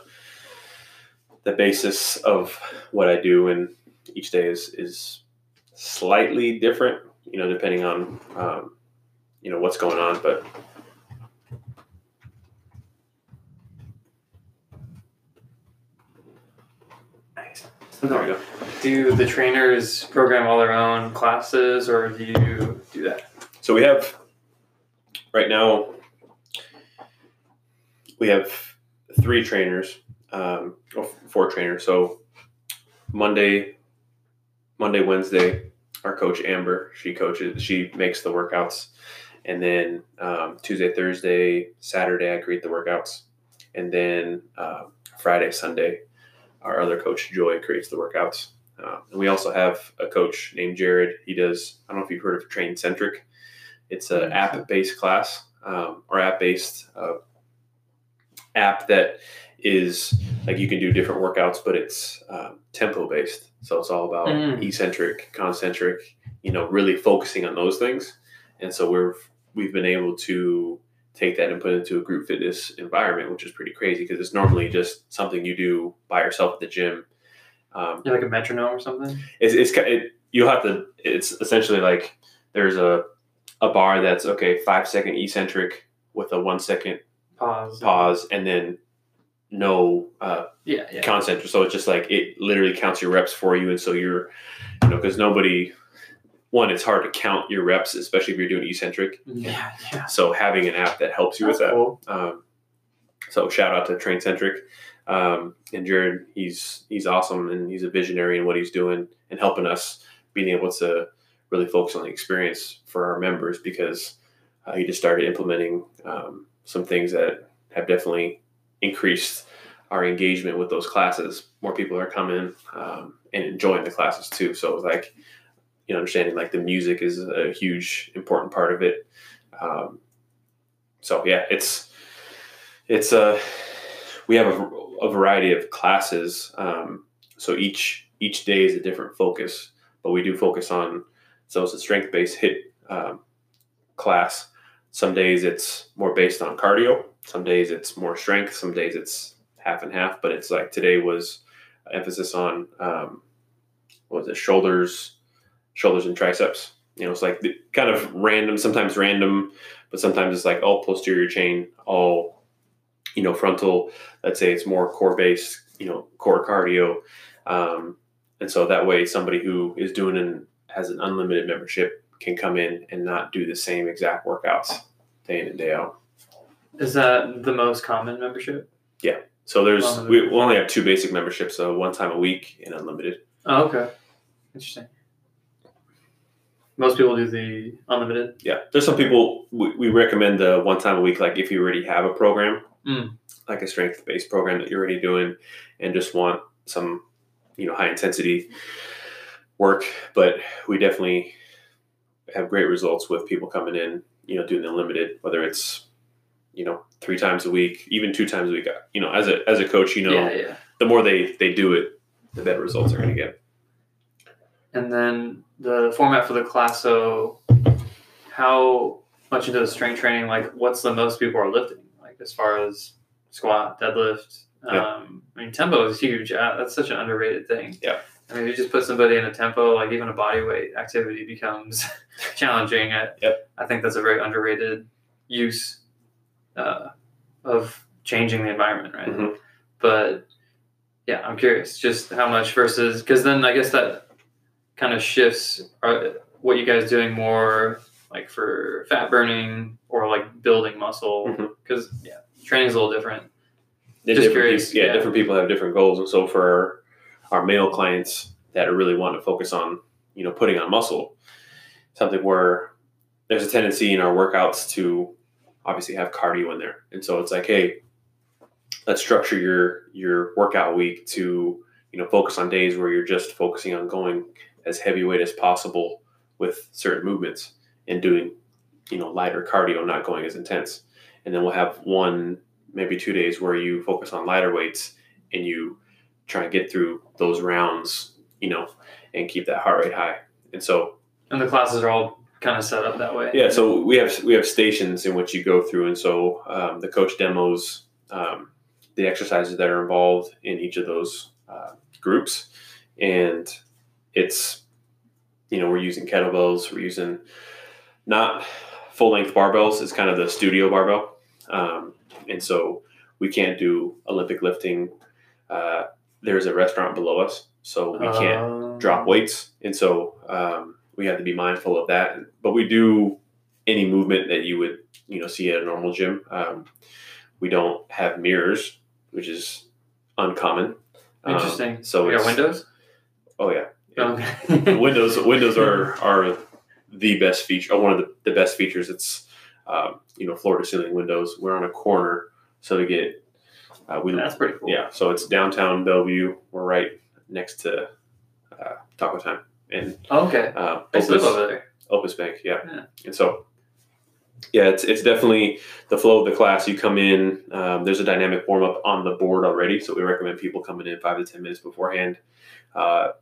the basis of what I do, and each day is is slightly different, you know, depending on um, you know what's going on, but. Nice. There we go. Do the trainers program all their own classes, or do you? So we have right now we have three trainers, um, or four trainers. So Monday, Monday, Wednesday, our coach Amber, she coaches, she makes the workouts, and then um, Tuesday, Thursday, Saturday, I create the workouts, and then uh, Friday, Sunday, our other coach Joy creates the workouts. Uh, and we also have a coach named Jared. He does, I don't know if you've heard of Train Centric. It's an Mm, app based class um, or app based uh, app that is like you can do different workouts, but it's um, tempo based. So it's all about Mm. eccentric, concentric, you know, really focusing on those things. And so we're we've been able to take that and put it into a group fitness environment, which is pretty crazy because it's normally just something you do by yourself at the gym. Um, You're like a metronome or something. it's, it's it, you'll have to. It's essentially like there's a a bar that's okay, five second eccentric with a one second Pause. pause, and then no uh, Yeah, yeah. concentric. So it's just like it literally counts your reps for you, and so you're, you know, because nobody. One, it's hard to count your reps, especially if you're doing eccentric. Yeah, yeah. So having an app that helps you with that. cool. Um, so shout out to Train Centric um, and Jared. He's he's awesome and he's a visionary in what he's doing and helping us being able to really focus on the experience for our members because uh, he just started implementing um, some things that have definitely increased our engagement with those classes. More people are coming um, and enjoying the classes too. So it's like you know understanding like the music is a huge important part of it. Um, so yeah, it's it's uh we have a, a variety of classes. Um, so each each day is a different focus, but we do focus on so it's a strength based HIIT um, class. Some days it's more based on cardio. Some days it's more strength. Some days it's half and half. But it's like today was emphasis on um, what was it shoulders, shoulders and triceps. You know, it's like the, kind of random, sometimes random, but sometimes it's like all posterior chain, all you know frontal. Let's say it's more core based, you know, core cardio, um, and so that way somebody who is doing an has an unlimited membership can come in and not do the same exact workouts day in and day out. Is that the most common membership? Yeah. So there's Unlimited. we only have two basic memberships, so one time a week and unlimited. Oh, okay. Interesting. Most people do the unlimited. Yeah, there's some people we, we recommend the one time a week, like if you already have a program, Mm. like a strength based program that you're already doing, and just want some, you know, high intensity work. But we definitely have great results with people coming in, you know, doing the limited, whether it's, you know, three times a week, even two times a week. You know, as a as a coach, you know, Yeah, yeah. the more they they do it, the better results they're going to get. And then the format for the class. So, how much into the strength training? Like, what's the most people are lifting? Like, as far as squat, deadlift. Yeah. Um, I mean, tempo is huge. Uh, that's such an underrated thing. Yeah. I mean, if you just put somebody in a tempo, like even a body weight activity becomes [LAUGHS] challenging. I, Yep. I think that's a very underrated use uh, of changing the environment, right? Mhm. But yeah, I'm curious just how much versus because then I guess that kind of shifts uh, what you guys doing more like for fat burning or like building muscle because yeah, training's a little different. Just different curious, peop- yeah, yeah. different people have different goals, and so for our, male clients that are really wanting to focus on, you know, putting on muscle, something where there's a tendency in our workouts to obviously have cardio in there, and so it's like, hey, let's structure your your workout week to you know focus on days where you're just focusing on going as heavyweight as possible with certain movements and doing you know lighter cardio, not going as intense, and then we'll have one maybe two days where you focus on lighter weights and you try and get through those rounds, you know, and keep that heart rate high. And so, And the classes are all kind of set up that way. yeah, so we have we have stations in which you go through, and so um, the coach demos um, the exercises that are involved in each of those uh, groups, and it's you know we're using kettlebells, we're using not full length barbells. It's kind of the studio barbell. Um, and so we can't do Olympic lifting. Uh, there's a restaurant below us, so we can't Um, drop weights, and so um, we have to be mindful of that. But we do any movement that you would you know see at a normal gym. Um, we don't have mirrors, which is uncommon. Um, Interesting. so we got windows. Oh yeah, Okay. [LAUGHS] windows windows are [LAUGHS] are the best feature, one of the, the best features. It's um, you know floor to ceiling windows. We're on a corner, so to get uh, we That's pretty cool. yeah. So it's downtown Bellevue. We're right next to uh, Taco Time and Oh, okay. uh, I used to live Opus, over there. Opus Bank. Yeah. Yeah. and so yeah, it's it's definitely the flow of the class. You come in, um, there's a dynamic warm up on the board already, so we recommend people coming in five to ten minutes beforehand. Uh,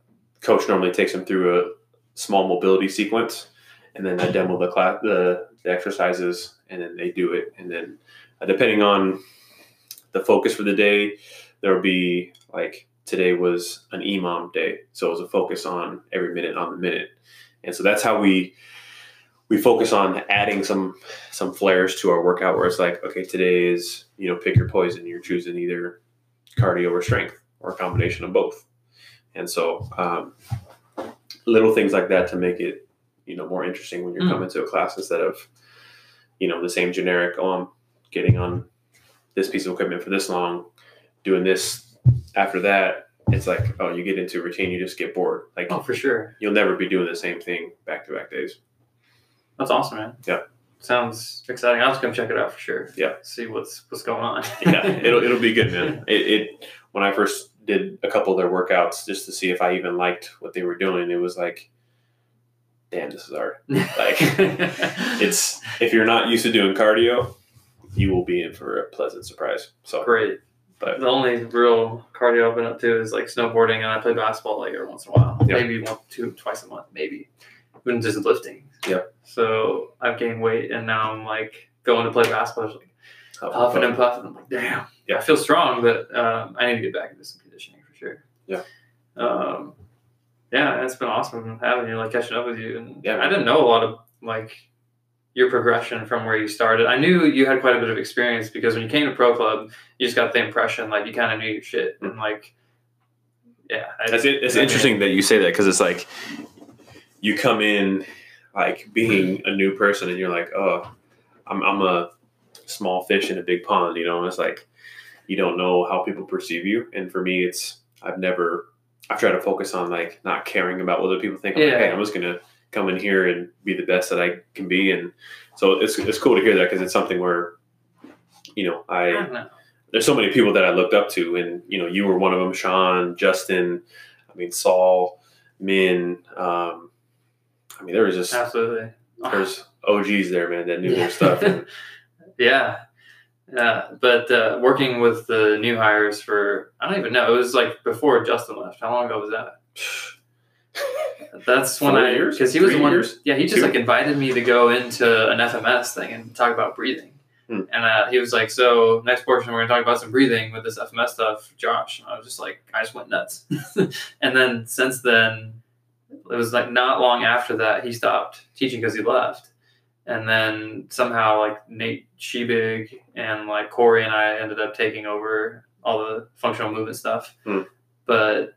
coach normally takes them through a small mobility sequence, and then I demo the class, the, the exercises, and then they do it. And then uh, depending on the focus for the day, there will be like today was an EMOM day, so it was a focus on every minute on the minute, and so that's how we we focus on adding some some flares to our workout where it's like okay today is you know pick your poison. You're choosing either cardio or strength or a combination of both. And so um, little things like that to make it you know more interesting when you're Mm. coming to a class instead of you know the same generic oh i'm getting on this piece of equipment for this long doing this after that it's like oh you get into a routine you just get bored like Oh, for sure. you'll never be doing the same thing back to back days That's awesome, man. Yeah. Sounds exciting. I'll just come check it out for sure. Yeah. See what's what's going on. [LAUGHS] yeah, it'll it'll be good, man. [LAUGHS] It, it when I first did a couple of their workouts just to see if I even liked what they were doing, it was like, damn, this is hard. [LAUGHS] Like, It's if you're not used to doing cardio, you will be in for a pleasant surprise. So great. But- the only real cardio I've been up to is like snowboarding, and I play basketball like every once in a while. Yeah. Maybe one, two, twice a month, maybe. Even just lifting. Yeah. So I've gained weight, and now I'm like going to play basketball. Like uh, puffing and puffing. I'm like, damn. Yeah. I feel strong, but um, I need to get back into some conditioning for sure. Yeah. Um, yeah, it's been awesome having you, like catching up with you. And Yeah, I didn't know a lot of like your progression from where you started. I knew you had quite a bit of experience because when you came to pro club, you just got the impression like you kind of knew your shit and like, yeah. I- It's, it's I mean, interesting that you say that because it's like you come in like being a new person and you're like, oh, I'm, I'm a small fish in a big pond, you know, and it's like you don't know how people perceive you. And for me, it's I've never I've tried to focus on like not caring about what other people think. I'm like, Yeah. hey, I'm just gonna come in here and be the best that I can be, and so it's it's cool to hear that because it's something where you know I I there's so many people that I looked up to, and you know, you were one of them. Sean, Justin, I mean, Saul, Min. Um, I mean, there was just Absolutely. there's OGs there, man, that knew their stuff. And, [LAUGHS] yeah. Yeah. But uh, working with the new hires for, I don't even know, it was like before Justin left. How long ago was that? [SIGHS] [SIGHS] That's when Four I, because he was Three the one, years? yeah, he just Two? like invited me to go into an FMS thing and talk about breathing. Hmm. And uh, he was like, so next portion, we're going to talk about some breathing with this FMS stuff, Josh. And I was just like, I just went nuts. [LAUGHS] and then since then, it was like not long after that, he stopped teaching because he left. And then somehow, like Nate Shebig and like Corey and I ended up taking over all the functional movement stuff. Hmm. But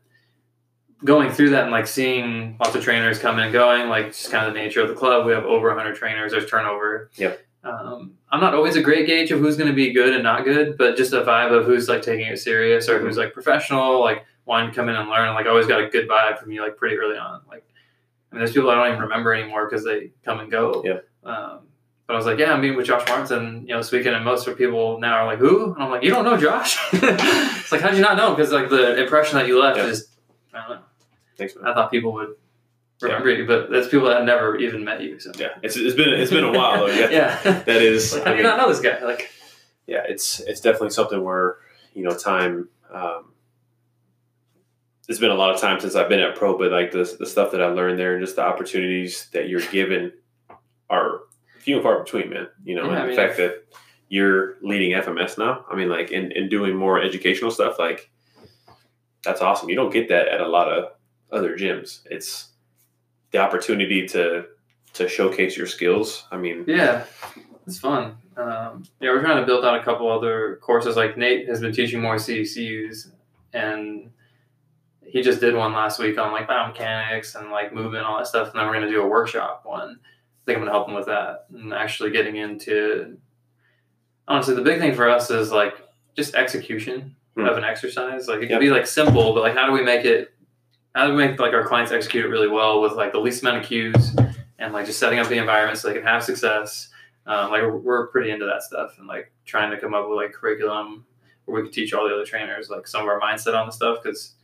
going through that and like seeing lots of trainers coming and going, like just kind of the nature of the club, we have over 100 trainers, there's turnover. Yep. Um, I'm not always a great gauge of who's going to be good and not good, but just a vibe of who's like taking it serious or who's like professional, like wanting to come in and learn. Like I always got a good vibe from you, like pretty early on. Like, I mean, there's people I don't even remember anymore because they come and go. Yeah. Um, but I was like, yeah, I'm meeting with Josh Martinson, you know, this weekend, and most of people now are like, who? And I'm like, you don't know Josh? [LAUGHS] it's like, how did you not know? Because like the impression that you left Yeah. is, I don't know. Thanks, man. I thought people would remember you, but that's people that have never even met you. So Yeah, it's, it's been it's been a while though. Yeah, [LAUGHS] yeah. that is. like, how I do you mean, not know this guy? Like, yeah, it's it's definitely something where you know time. Um, it's been a lot of time since I've been at pro, but like the the stuff that I learned there and just the opportunities that you're given are few and far between, man. You know, Yeah, and I the fact that you're leading FMS now, I mean, like, and, and doing more educational stuff, like, that's awesome. You don't get that at a lot of other gyms. It's the opportunity to to showcase your skills. I mean, yeah, it's fun. Um, yeah, we're trying to build out a couple other courses. Like Nate has been teaching more CDCUs, and he just did one last week on like biomechanics and like movement and all that stuff. And then we're going to do a workshop one. I think I'm going to help him with that and actually getting into. Honestly, the big thing for us is like just execution Hmm. of an exercise. Like it can Yep. be like simple, but like how do we make it? How do we make like our clients execute it really well with like the least amount of cues and like just setting up the environment so they can have success? Um, like we're, we're pretty into that stuff and like trying to come up with like curriculum where we can teach all the other trainers like some of our mindset on the stuff because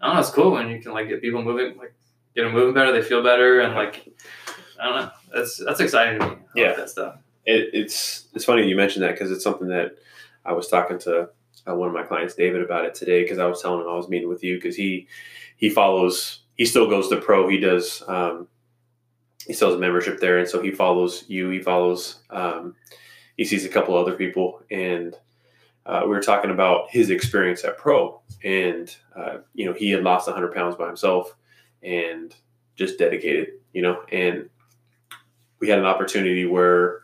I don't know it's cool when you can like get people moving like get them moving better, they feel better, and like I don't know, that's that's exciting to me. I Yeah. like that stuff. it, it's it's funny you mentioned that because it's something that I was talking to uh, one of my clients, David, about it today because I was telling him I was meeting with you because he he follows he still goes to pro. He does um, he sells a membership there, and so he follows you. He follows um, he sees a couple other people, and uh, we were talking about his experience at pro, and uh, you know he had lost 100 pounds by himself and just dedicated, you know, and we had an opportunity where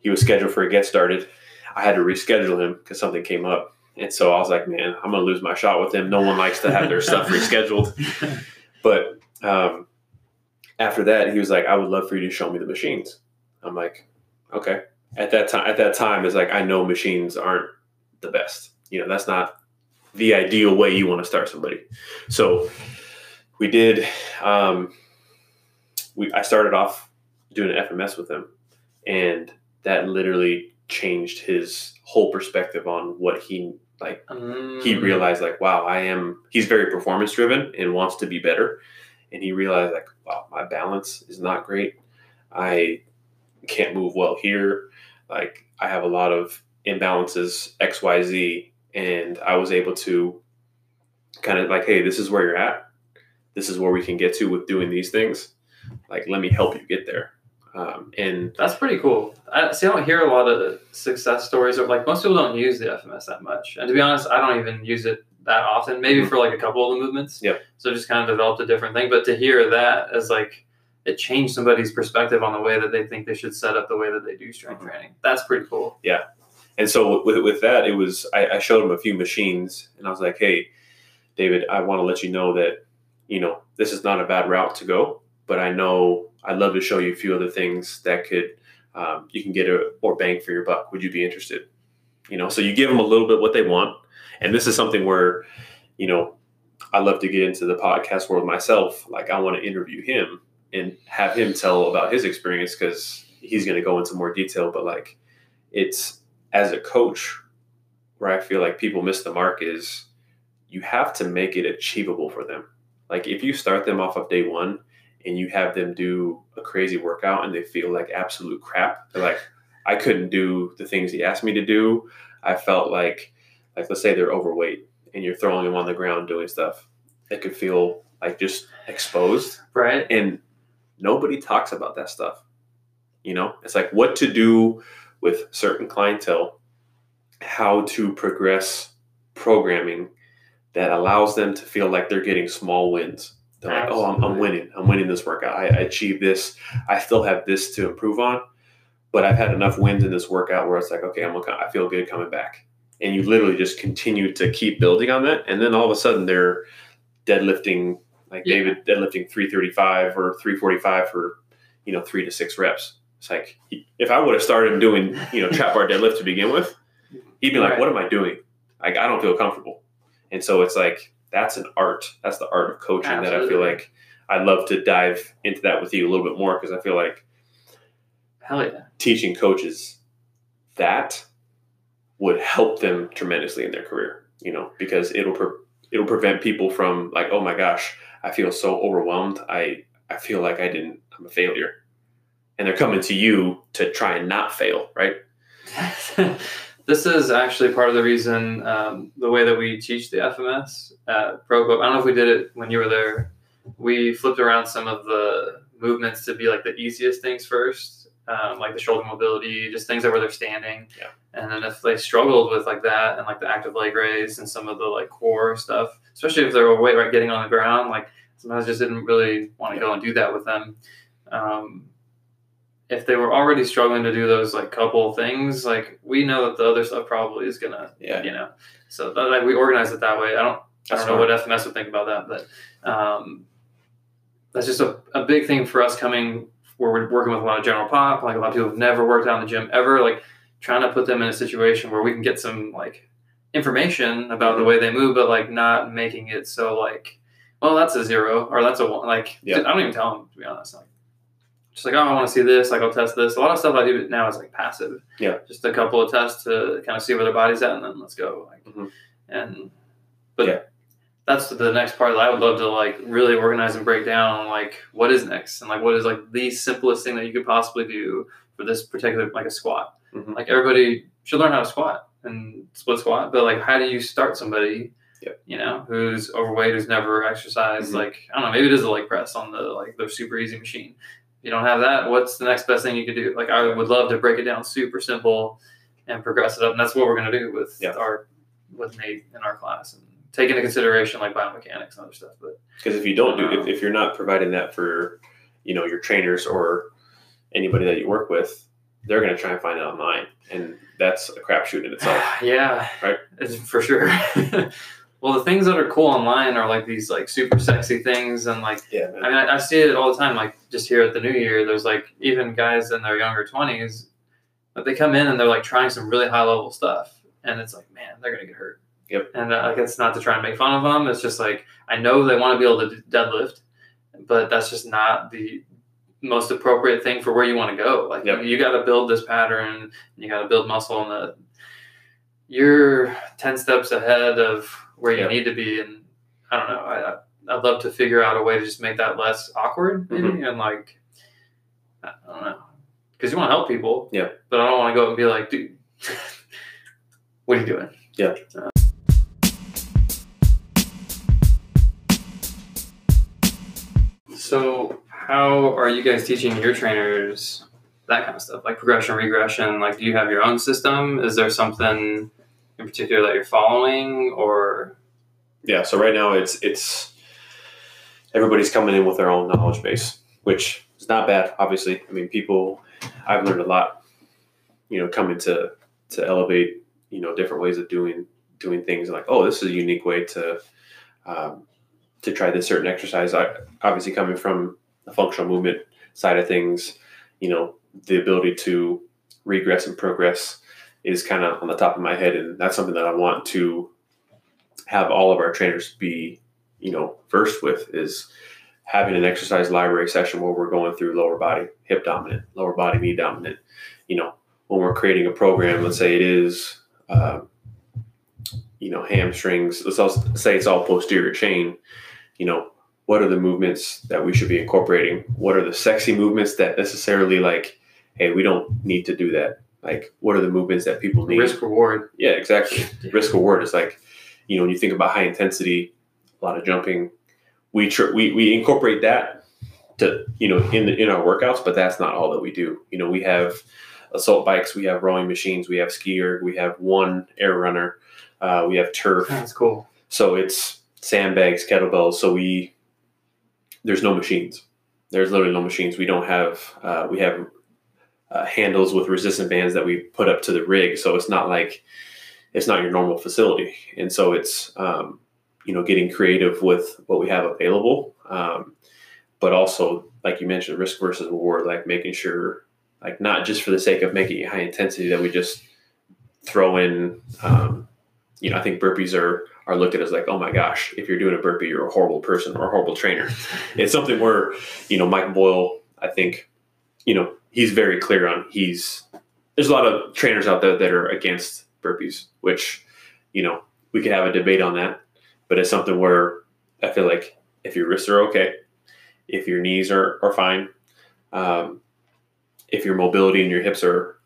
he was scheduled for a get started. I had to reschedule him because something came up. And so I was like, man, I'm going to lose my shot with him. No one likes to have their stuff [LAUGHS] rescheduled. But um, after that, he was like, I would love for you to show me the machines. I'm like, okay. At that time, at that time, it's like I know machines aren't the best. You know, that's not the ideal way you want to start somebody. So we did. Um, we I started off doing an FMS with him, and that literally changed his whole perspective on what he like he Mm. realized like wow i am he's very performance driven and wants to be better. And he realized like wow my balance is not great. I can't move well here. Like i have a lot of imbalances xyz and i was able to kind of like hey this is where you're at. This is where we can get to with doing these things. Like let me help you get there um, and That's pretty cool. I see. I don't hear a lot of success stories, or like most people don't use the FMS that much. And to be honest, I don't even use it that often. Maybe Mhm. for like a couple of the movements. Yeah. So just kind of developed a different thing. But to hear that as like it changed somebody's perspective on the way that they think they should set up the way that they do strength Mhm. training. That's pretty cool. Yeah. And so with, with that, it was I, I showed him a few machines, and I was like, "Hey, David, I want to let you know that you know this is not a bad route to go, but I know I'd love to show you a few other things that could um, you can get a more bang for your buck. Would you be interested? You know, so you give them a little bit what they want, and this is something where you know I love to get into the podcast world myself. Like I want to interview him and have him tell about his experience because he's going to go into more detail, but like it's as a coach where I feel like people miss the mark is you have to make it achievable for them. Like if you start them off of day one and you have them do a crazy workout and they feel like absolute crap, they're like, I couldn't do the things he asked me to do. I felt like, like let's say they're overweight and you're throwing them on the ground doing stuff. They could feel like just exposed Right. and nobody talks about that stuff you know it's like what to do with certain clientele how to progress programming that allows them to feel like they're getting small wins they're like oh I'm, I'm winning i'm winning this workout I, I achieved this i still have this to improve on but i've had enough wins in this workout where it's like okay i'm okay, i feel good coming back and you literally just continue to keep building on that and then all of a sudden they're deadlifting like Yeah. David deadlifting 335 or 345 for you know three to six reps. It's like if I would have started doing you know trap bar deadlift to begin with, he'd be like, Right. "What am I doing? Like I don't feel comfortable." And so it's like that's an art. That's the art of coaching that I feel like I'd love to dive into that with you a little bit more because I feel like Hell yeah. teaching coaches that would help them tremendously in their career. You know, because it'll pre- it'll prevent people from like, oh my gosh, I feel so overwhelmed. I I feel like I didn't. I'm a failure, and they're coming to you to try and not fail, right? [LAUGHS] this is actually part of the reason um, the way that we teach the FMS at Pro I don't know if we did it when you were there. We flipped around some of the movements to be like the easiest things first, um, like the shoulder mobility, just things that where they're standing. Yeah. And then if they struggled with like that and like the active leg raise and some of the like core stuff, especially if they're overweight, right, getting on the ground, like sometimes I just didn't really want to go and do that with them. Um, if they were already struggling to do those like couple things, like we know that the other stuff probably is gonna, Yeah. you know. So that, like we organize it that way. I don't, I don't know what FMS would think about that, but um, that's just a, a big thing for us coming where we're working with a lot of general pop. Like a lot of people have never worked out in the gym ever. Like trying to put them in a situation where we can get some like information about the way they move, but like not making it so like, well, that's a zero or that's a one. Like Yeah. I don't even tell them to be honest. Like just like, oh, I want to see this. Like I'll test this. A lot of stuff I do now is like passive. Yeah. Just a couple of tests to kind of see where their body's at, and then let's go. Like, Mhm. and but Yeah. that's the next part that I would love to like really organize and break down. Like, what is next, and like what is like the simplest thing that you could possibly do for this particular like a squat. Mhm. Like everybody should learn how to squat and split squat, but like how do you start somebody? Yep. You know, who's overweight, who's never exercised. Mhm. Like I don't know, maybe it is a leg press on the like the super easy machine. You don't have that, what's the next best thing you could do? Like I would love to break it down super simple and progress it up, and that's what we're gonna do with Yeah. our with Nate in our class and take into consideration like biomechanics and other stuff. But Because if you don't do, if, um, if you're not providing that for, you know, your trainers or anybody that you work with, they're going to try and find it online, and that's a crapshoot in itself. [SIGHS] yeah, Right. it's for sure. [LAUGHS] well, the things that are cool online are like these like super sexy things, and like Yeah, man. I mean, I, I see it all the time. Like just here at the New Year, there's like even guys in their younger twenties, but they come in and they're like trying some really high level stuff, and it's like, man, they're gonna get hurt. Yep. And uh, like it's not to try and make fun of them. It's just like I know they want to be able to deadlift, but that's just not the most appropriate thing for where you want to go. Like Yep. you, got to build this pattern, and you got to build muscle, and the you're ten steps ahead of where you need to be. And I don't know. I, I I'd love to figure out a way to just make that less awkward, maybe, Mm-hmm. and like I don't know, because you want to help people. Yeah. But I don't want to go and be like, dude, [LAUGHS] what are you doing? Yeah. Uh, so, how are you guys teaching your trainers that kind of stuff, like progression, regression? Like, do you have your own system? Is there something in particular that you're following, or Yeah. So right now it's it's everybody's coming in with their own knowledge base, which is not bad. Obviously, I mean, people. I've learned a lot. You know, coming to to elevate. You know, different ways of doing doing things. Like, oh, this is a unique way to um, to try this certain exercise. I obviously coming from the functional movement side of things. You know, the ability to regress and progress is kind of on the top of my head, and that's something that I want to have all of our trainers be, you know, versed with is having an exercise library session where we're going through lower body, hip dominant, lower body, knee dominant. You know, when we're creating a program, let's say it is, uh, you know, hamstrings. Let's also say it's all posterior chain. You know, what are the movements that we should be incorporating? What are the sexy movements that necessarily like, hey, we don't need to do that. Like, what are the movements that people need? risk reward? Yeah, exactly risk reward is like you know when you think about high intensity a lot of jumping we tr- we, we incorporate that to you know in the, in our workouts but that's not all that we do you know we have assault bikes we have rowing machines we have SkiErg we have one air runner uh, we have turf That's cool. so it's sandbags kettlebells so we there's no machines there's literally no machines we don't have uh, we have uh, handles with resistant bands that we put up to the rig. So it's not like it's not your normal facility. And so it's um, you know getting creative with what we have available um, but also like you mentioned risk versus reward like making sure like not just for the sake of making it high intensity that we just throw in um, you know i think burpees are are looked at as like oh my gosh if you're doing a burpee you're a horrible person or a horrible trainer. [LAUGHS] It's something where you know mike boyle i think you know he's very clear on he's there's a lot of trainers out there that are against burpees which you know we could have a debate on that but it's something where i feel like if your wrists are okay if your knees are, are fine um, if your mobility and your hips are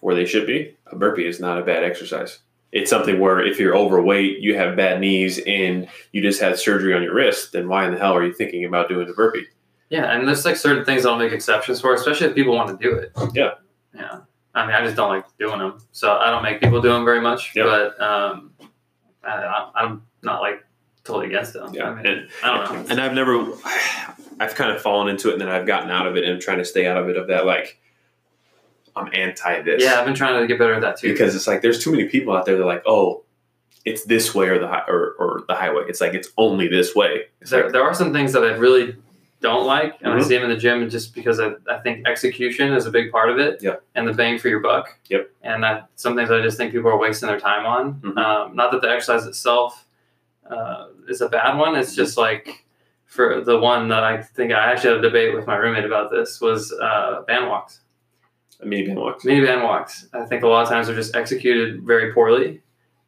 where they should be a burpee is not a bad exercise. It's something where if you're overweight you have bad knees and you just had surgery on your wrist then why in the hell are you thinking about doing a burpee Yeah, and there's like certain things I'll make exceptions for, especially if people want to do it. Yeah. Yeah. I mean, I just don't like doing them, so I don't make people do them very much. Yeah. But um, I, I- I'm not like totally against them. Yeah, I, mean, and- I don't know. and I've never, I've kind of fallen into it, and then I've gotten out of it, and I'm trying to stay out of it. Of that, like, I'm anti this. Yeah, I've been trying to get better at that too. because it's like there's too many people out there that are like, oh, it's this way or the hi- or, or the highway. It's like it's only this way. It's there, like, there are some things that I really don't like, and I Mhm. see them in the gym just because I, I think execution is a big part of it. Yep. And the bang for your buck. Yep. And that, some things I just think people are wasting their time on. Mhm. Um, not that the exercise itself uh, is a bad one. It's just like for the one that I think I actually had a debate with my roommate about this was uh, band walks. mini band walks. Mini band walks. I think a lot of times they're just executed very poorly.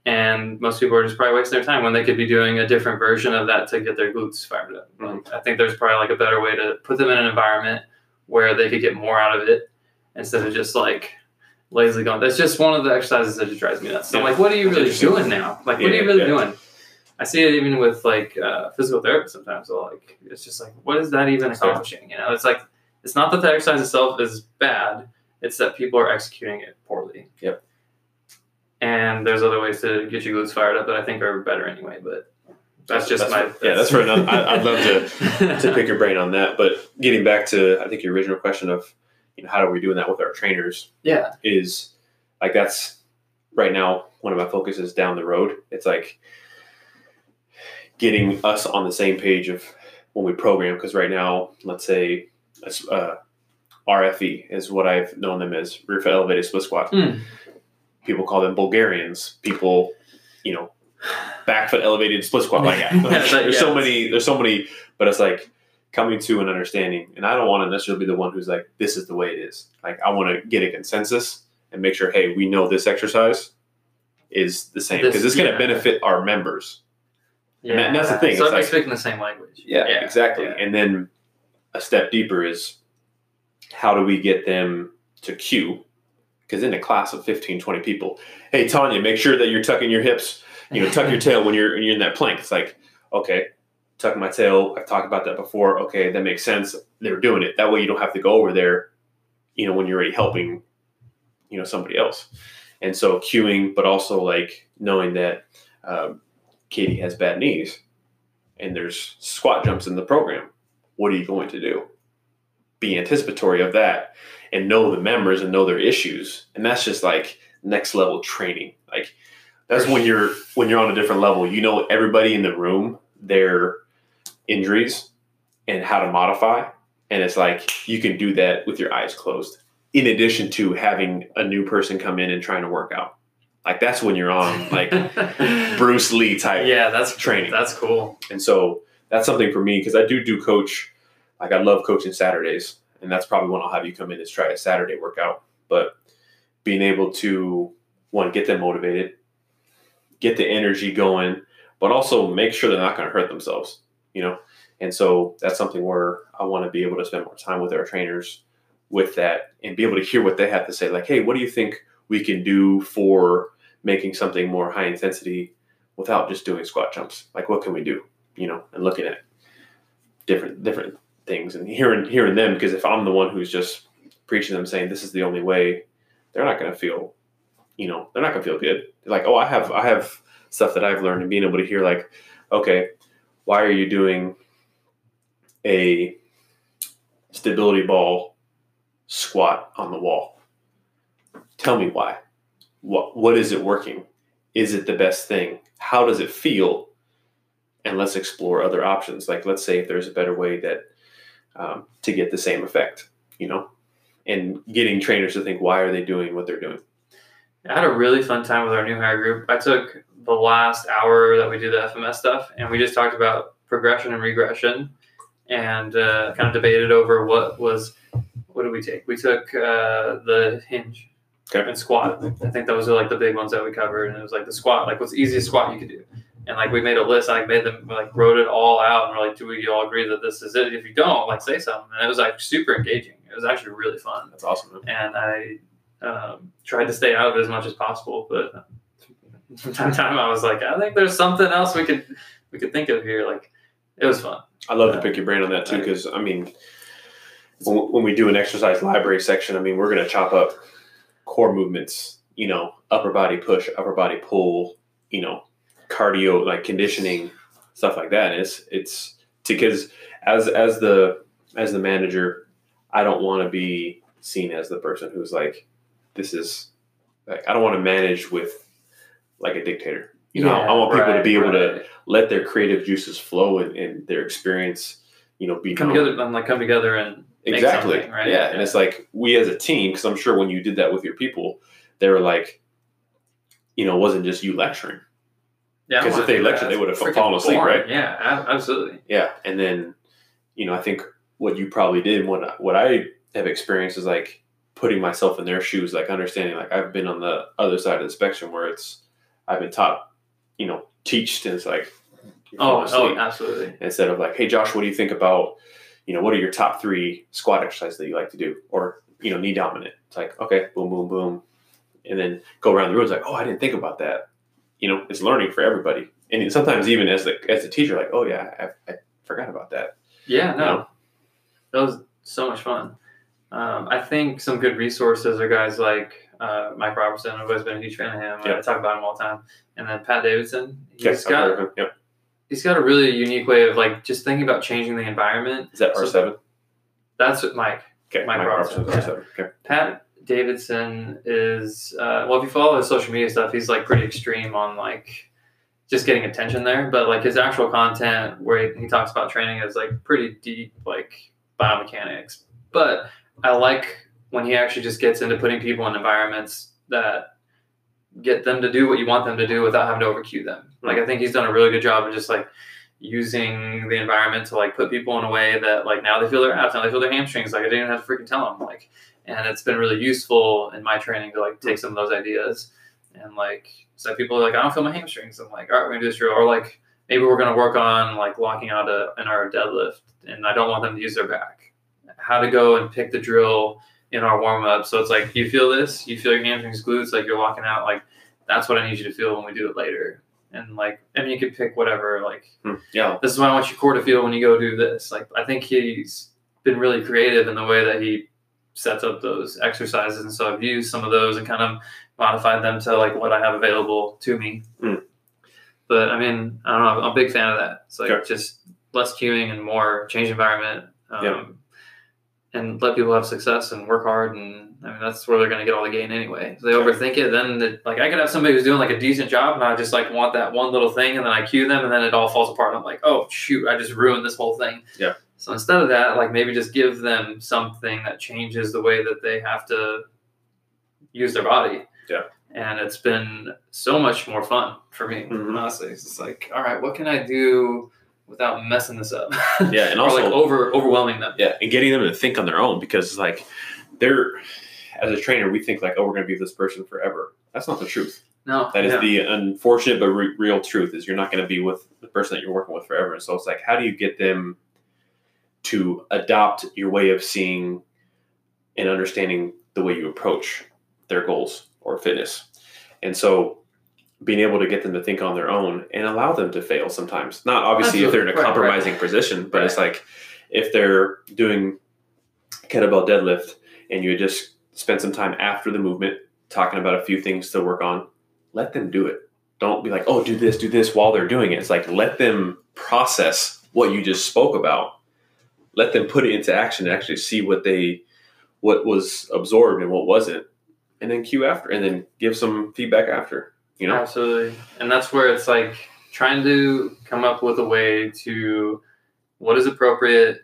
And most people are just probably wasting their time when they could be doing a different version of that to get their glutes fired up. Mhm. I think there's probably like a better way to put them in an environment where they could get more out of it instead of just like lazily going. That's just one of the exercises that just drives me nuts. So I'm like, what are you really doing now? Like, what are you really yeah. doing? I see it even with like uh, physical therapists sometimes. So like, it's just like, what is that even accomplishing? You know, it's like, it's not that the exercise itself is bad. It's that people are executing it poorly. Yep. And there's other ways to get your glutes fired up that I think are better anyway. But that's just That's my for- yeah, that's for another- I- I'd love to to [LAUGHS] pick your brain on that. But getting back to I think your original question of you know how are we doing that with our trainers yeah, is like that's right now one of my focuses down the road. It's like getting us on the same page of when we program because right now, let's say uh, RFE is what I've known them as rear foot elevated split squat. Hmm. People call them Bulgarians. People, you know, back foot elevated split squat. Like That- [LAUGHS] there's so many, there's so many, but it's like coming to an understanding. And I don't want to necessarily be the one who's like, this is the way it is. Like I want to get a consensus and make sure, hey, we know this exercise is the same because it's going to yeah. benefit our members. yeah. And that- that's the thing, So it's like- speaking the same language. exactly. yeah. Exactly. And then a step deeper is how do we get them to cue? Because in a class of 15, 20 people, hey, Tanya, make sure that you're tucking your hips, you know, tuck your tail when you're, when you're in that plank. It's like, okay, tuck my tail. I've talked about that before. Okay, that makes sense. They're doing it. That way you don't have to go over there, you know, when you're already helping, you know, somebody else. And so cueing, but also like knowing that um, Katie has bad knees and there's squat jumps in the program. What are you going to do? Be anticipatory of that and know the members and know their issues. And that's just like next level training. Like that's when you're when you're on a different level. You know everybody in the room, their injuries and how to modify. And it's like you can do that with your eyes closed. In addition to having a new person come in and trying to work out. Like that's when you're on like [LAUGHS] Bruce Lee type yeah, that's training. That's cool. And so that's something for me because I do do coach. Like I love coaching Saturdays, and that's probably when I'll have you come in is try a Saturday workout. But being able to one get them motivated, get the energy going, but also make sure they're not going to hurt themselves. You know, and so that's something where I want to be able to spend more time with our trainers with that and be able to hear what they have to say. Like, hey, what do you think we can do for making something more high intensity without just doing squat jumps? Like, what can we do? You know, and looking at different different things and hearing hearing them because if I'm the one who's just preaching them saying this is the only way, they're not going to feel, you know, they're not going to feel good. They're like, oh, I have I have stuff that I've learned and being able to hear like, okay, why are you doing a stability ball squat on the wall? Tell me why. What what is it working? Is it the best thing? How does it feel? And let's explore other options. Like let's say if there's a better way that um, to get the same effect, you know, and getting trainers to think why are they doing what they're doing. I had a really fun time with our new hire group. I took the last hour that we did the FMS stuff, and we just talked about progression and regression, and uh, kind of debated over what was what did we take? We took uh, the hinge Okay. and squat. I think those are like the big ones that we covered, and it was like the squat, like what's the easiest squat you could do. And like we made a list, I made them like wrote it all out, and we're like, do we all agree that this is it? If you don't, like say something. And it was like super engaging. It was actually really fun That's awesome. man. and I um, tried to stay out of it as much as possible. But from time to time, I was like, I think there's something else we could we could think of here. Like, it was fun. I love to pick your brain on that too, because I mean, when, when we do an exercise library section, I mean, we're going to chop up core movements, you know, upper body push, upper body pull, you know, cardio, like conditioning, stuff like that. And it's it's because as as the as the manager, I don't want to be seen as the person who's like, this is like I don't want to manage with like a dictator. You know, I want people to be able to let their creative juices flow and, and their experience, you know, be come known. together and like come together and Exactly. right? Yeah. And it's like we as a team, because I'm sure when you did that with your people, they were like, you know, it wasn't just you lecturing. Yeah. I 'cause if they lectured, they would have fallen asleep, right? Yeah, absolutely. Yeah. And then, you know, I think what you probably did, what what I have experienced is like putting myself in their shoes, like understanding, like I've been on the other side of the spectrum where it's, I've been taught, you know, teached, and it's like, Oh, oh, absolutely. instead of like, hey, Josh, what do you think about, you know, what are your top three squat exercises that you like to do, or you know, knee dominant? It's like, okay, boom, boom, boom, and then go around the room. It's like, oh, I didn't think about that. You know, it's learning for everybody, and sometimes even as the as a teacher, like, oh yeah, I, I forgot about that. Yeah, no, You know? that was so much fun. Um, I think some good resources are guys like uh, Mike Robertson. I've always been a huge fan of him. Yeah. I talk about him all the time. And then Pat Davidson. He's heard got. Yep. he's got a really unique way of like just thinking about changing the environment. Is that So- R seven? That's what Mike. Okay, Mike Mike Robertson, Robertson's R seven. Okay. Pat Davidson is uh, well. If you follow his social media stuff, he's like pretty extreme on like just getting attention there. But like his actual content, where he, he talks about training, is like pretty deep, like biomechanics. But I like when he actually just gets into putting people in environments that get them to do what you want them to do without having to overcue them. Like I think he's done a really good job of just like using the environment to like put people in a way that like now they feel their abs, now they feel their hamstrings. Like I didn't have to freaking tell them. Like, and it's been really useful in my training to like take some of those ideas and like so people are like I don't feel my hamstrings. I'm like all right, we're gonna do this drill or like maybe we're gonna work on like locking out a, in our deadlift and I don't want them to use their back. How to go and pick the drill in our warm up. So it's like you feel this, you feel your hamstrings, glutes, like you're locking out. Like that's what I need you to feel when we do it later. And like, I mean, you could pick whatever. Like, Hmm. Yeah. this is what I want your core to feel when you go do this. Like, I think he's been really creative in the way that he sets up those exercises. And so I've used some of those and kind of modified them to like what I have available to me. Hmm. But I mean, I don't know. I'm a big fan of that. It's like Okay. just less cueing and more change environment. Um, Yeah. And let people have success and work hard, and I mean that's where they're going to get all the gain anyway. If they overthink it, then it, like I could have somebody who's doing like a decent job, and I just like want that one little thing, and then I cue them, and then it all falls apart. And I'm like, oh shoot, I just ruined this whole thing. Yeah. So instead of that, like maybe just give them something that changes the way that they have to use their body. Yeah. And it's been so much more fun for me, Mhm. honestly. It's just like, all right, what can I do without messing this up? Yeah, and [LAUGHS] also like over overwhelming them. Yeah, and getting them to think on their own because like they're as a trainer, we think like, oh, we're going to be this person forever. That's not the truth. No, That is yeah. the unfortunate but re- real truth is you're not going to be with the person that you're working with forever. And so it's like, how do you get them to adopt your way of seeing and understanding the way you approach their goals or fitness? And so being able to get them to think on their own and allow them to fail sometimes. Not obviously if they're in a Absolutely. Right, right. compromising position, but it's like if they're doing kettlebell deadlift and you just spend some time after the movement talking about a few things to work on, let them do it. Don't be like, oh, do this, do this while they're doing it. It's like let them process what you just spoke about. Let them put it into action and actually see what they what was absorbed and what wasn't. And then cue after and then give some feedback after. You know? Absolutely. And that's where it's like trying to come up with a way to what is appropriate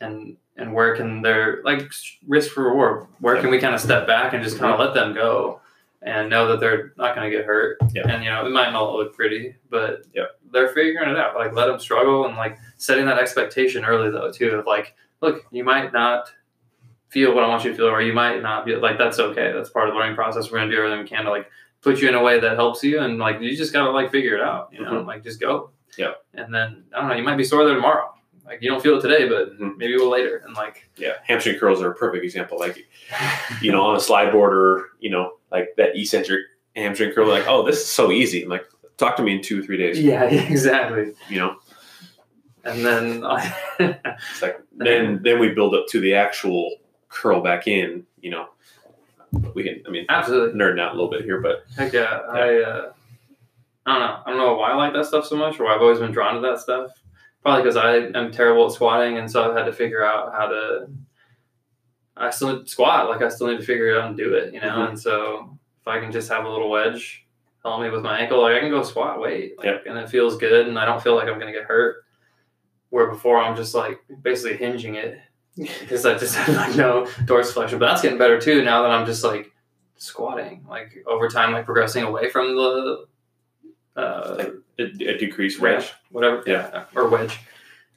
and and where can there like risk for reward where can we kind of step back and just kind of mm-hmm. let them go and know that they're not going to get hurt Yeah. and you know it might not look pretty but Yeah. they're figuring it out like let them struggle and like setting that expectation early though too of like look you might not feel what i want you to feel or you might not be like that's okay that's part of the learning process we're going to do everything we can to like put you in a way that helps you and like you just gotta like figure it out you know like just go Mm-hmm. Yeah. and then i don't know you might be sore there tomorrow like you don't feel it today but Mhm. maybe will later and like Yeah. Hamstring curls are a perfect example. Like you know, on a slide board or, you know, like that eccentric hamstring curl, like, oh, this is so easy. I'm like, talk to me in two, or three days. yeah [LAUGHS] exactly You know? and then It's like then then we build up to the actual curl back in, you know. We can I mean absolutely nerding out a little bit here, but heck yeah, i uh i don't know i don't know why i like that stuff so much or why i've always been drawn to that stuff probably because i am terrible at squatting and so i've had to figure out how to i still need to squat like i still need to figure it out and do it you know Mhm. and so if i can just have a little wedge help me with my ankle like i can go squat weight like, Yep. and it feels good and i don't feel like i'm going to get hurt where before i'm just like basically hinging it [LAUGHS] because i just have like no dorsiflexion but that's getting better too now that i'm just like squatting like over time like progressing away from the uh, like a, a decreased range, range. whatever, yeah, or wedge.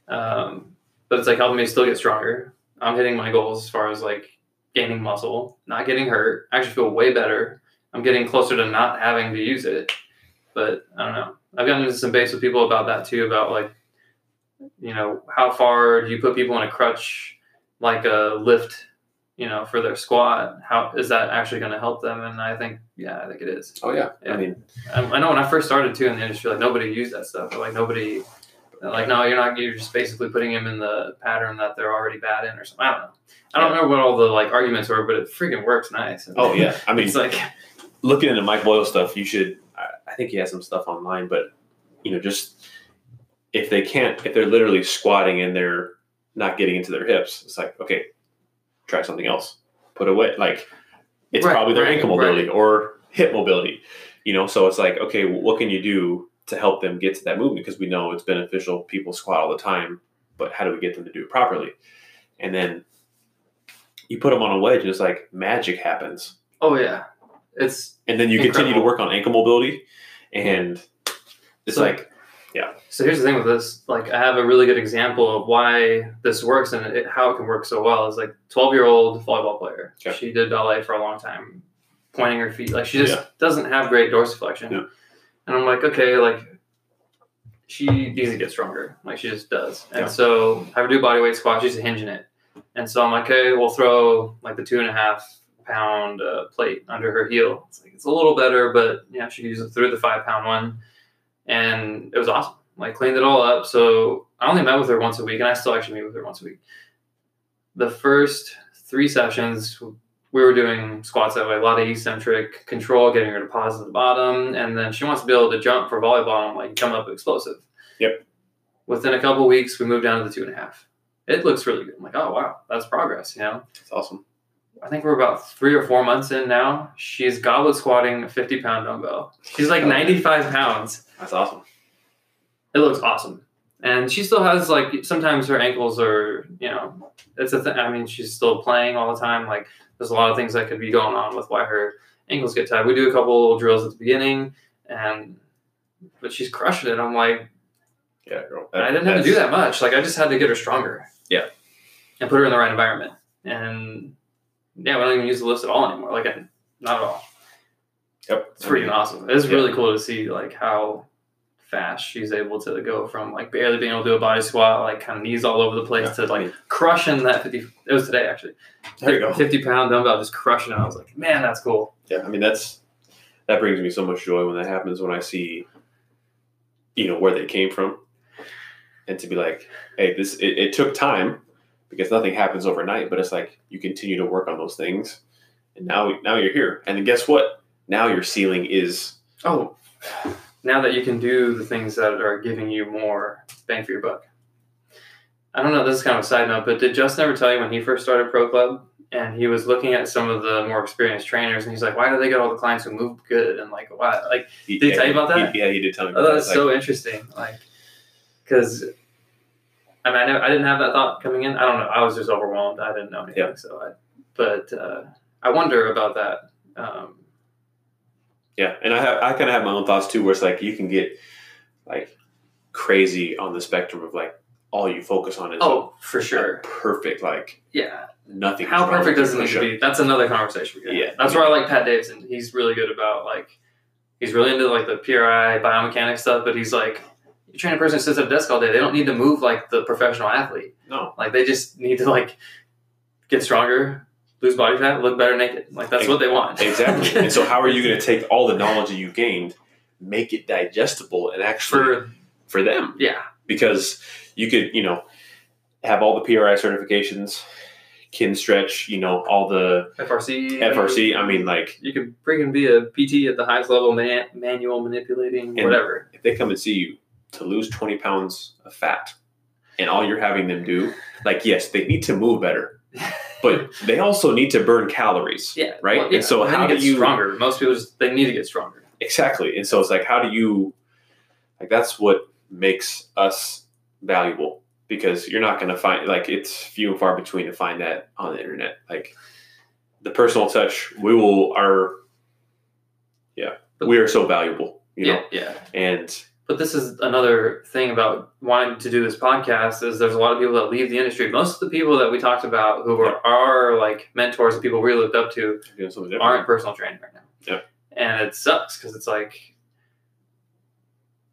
Um, but it's like helping me still get stronger. I'm hitting my goals as far as like gaining muscle, not getting hurt. I actually feel way better. I'm getting closer to not having to use it, but I don't know. I've gotten into some base with people about that too, about like, you know, how far do you put people in a crutch, like a lift, you know, for their squat? How is that actually going to help them? And I think, yeah, I think it is. Oh yeah. Yeah. I mean, I, I know when I first started too in the industry, like nobody used that stuff. Like nobody, like no, you're not. You're just basically putting them in the pattern that they're already bad in, or something. I don't know. I don't know what all the like arguments were, but it freaking works nice. oh yeah. [LAUGHS] I mean, it's like looking into Mike Boyle stuff, you should. I, think he has some stuff online, but you know, just if they can't, if they're literally squatting and they're not getting into their hips, it's like okay, try something else. Put away like it's Right, probably their right, ankle mobility or hip mobility. You know, so it's like okay, what can you do to help them get to that movement? Because we know it's beneficial. People squat all the time, but how do we get them to do it properly? And then you put them on a wedge, and it's like magic happens oh yeah, it's and then you continue to work on ankle mobility and it's So- like yeah. So here's the thing with this. Like, I have a really good example of why this works and it, how it can work so well. Is like 12 year old volleyball player. Okay. She did ballet for a long time, pointing her feet. Like, she just Yeah. doesn't have great dorsiflexion. Yeah. And I'm like, okay, like, she needs to get stronger. Like, she just does. And Yeah. so I have her do body weight squat. She's hinging it. And so I'm like, okay, we'll throw like the two and a half pound uh, plate under her heel. It's like, it's a little better, but yeah, she uses through the five pound one. And it was awesome like cleaned it all up. So I only met with her once a week, and I still actually meet with her once a week. The first three sessions, we were doing squats that way, a lot of eccentric control, getting her to pause at the bottom, and then she wants to be able to jump for volleyball. And like, come up explosive. Yep. Within a couple weeks, we moved down to the two and a half. It looks really good. I'm like, oh wow, that's progress. You know, it's awesome I think we're about three or four months in now. She's goblet squatting a 50 pound dumbbell. She's like 95 pounds that's awesome it looks awesome. And she still has like sometimes her ankles are, you know, it's a thing. I mean, she's still playing all the time. Like there's a lot of things that could be going on with why her ankles get tied. We do a couple little drills at the beginning, and but she's crushing it. I'm like, yeah girl I didn't have to do that much. Like I just had to get her stronger. Yeah. And put her in the right environment. And yeah, we don't even use the lifts at all anymore. Like not at all. yep It's freaking awesome. It's really cool to see like how fast she's able to go from like barely being able to do a body squat, like kind of knees all over the place, Yeah. to like crushing that fifty. It was today actually. there you go Fifty pound dumbbell, just crushing it. I was like, man, that's cool. yeah i mean that's that brings me so much joy when that happens when i see you know where they came from and to be like hey this it, it took time because nothing happens overnight but it's like you continue to work on those things and now now you're here and then guess what now your ceiling is Oh, now that you can do the things that are giving you more bang for your buck. I don't know. This is kind of a side note, but did Justin ever tell you when he first started Pro Club and he was looking at some of the more experienced trainers and he's like, why do they get all the clients who move good and like why like he, Did he yeah, tell you about that? he- yeah he did tell me Oh, about that's that. so interesting. Like, because I mean, I, never, I didn't have that thought coming in. I don't know. I was just overwhelmed. I didn't know anything. Yeah. So, I, but uh, I wonder about that. Um, Yeah, and I have I kind of have my own thoughts too, where it's like you can get like crazy on the spectrum of like all you focus on is oh, for a sure. perfect like Yeah. nothing. How perfect does it need to be? That's another conversation. we can have. Yeah. That's where I like Pat Davidson. He's really good about like, he's really into like the PRI biomechanics stuff, but he's like, you train a person who sits at a desk all day. They don't need to move like the professional athlete. No, Like they just need to like get stronger, lose body fat, look better naked. Like that's what they want. exactly. and so, how are you going [LAUGHS] to take all the knowledge that you gained, make it digestible, and actually for, for them? yeah, Because you could, you know, have all the PRI certifications, Kinstretch, you know, all the FRC. FRC. I mean, like You could freaking be a PT at the highest level, man, manual manipulating, whatever. if they come and see you to lose 20 pounds of fat and all you're having them do like yes they need to move better but they also need to burn calories Yeah, right well, yeah, and so then how you do get you stronger? Most people just they need to get stronger. exactly and so it's like how do you like that's what makes us valuable because you're not going to find like it's few and far between to find that on the internet like the personal touch we will are yeah we are so valuable you know yeah, yeah. and But this is another thing about wanting to do this podcast is there's a lot of people that leave the industry. Most of the people that we talked about who are, are like mentors and people we looked up to doing something different aren't personal training right now. Yep. And it sucks because it's like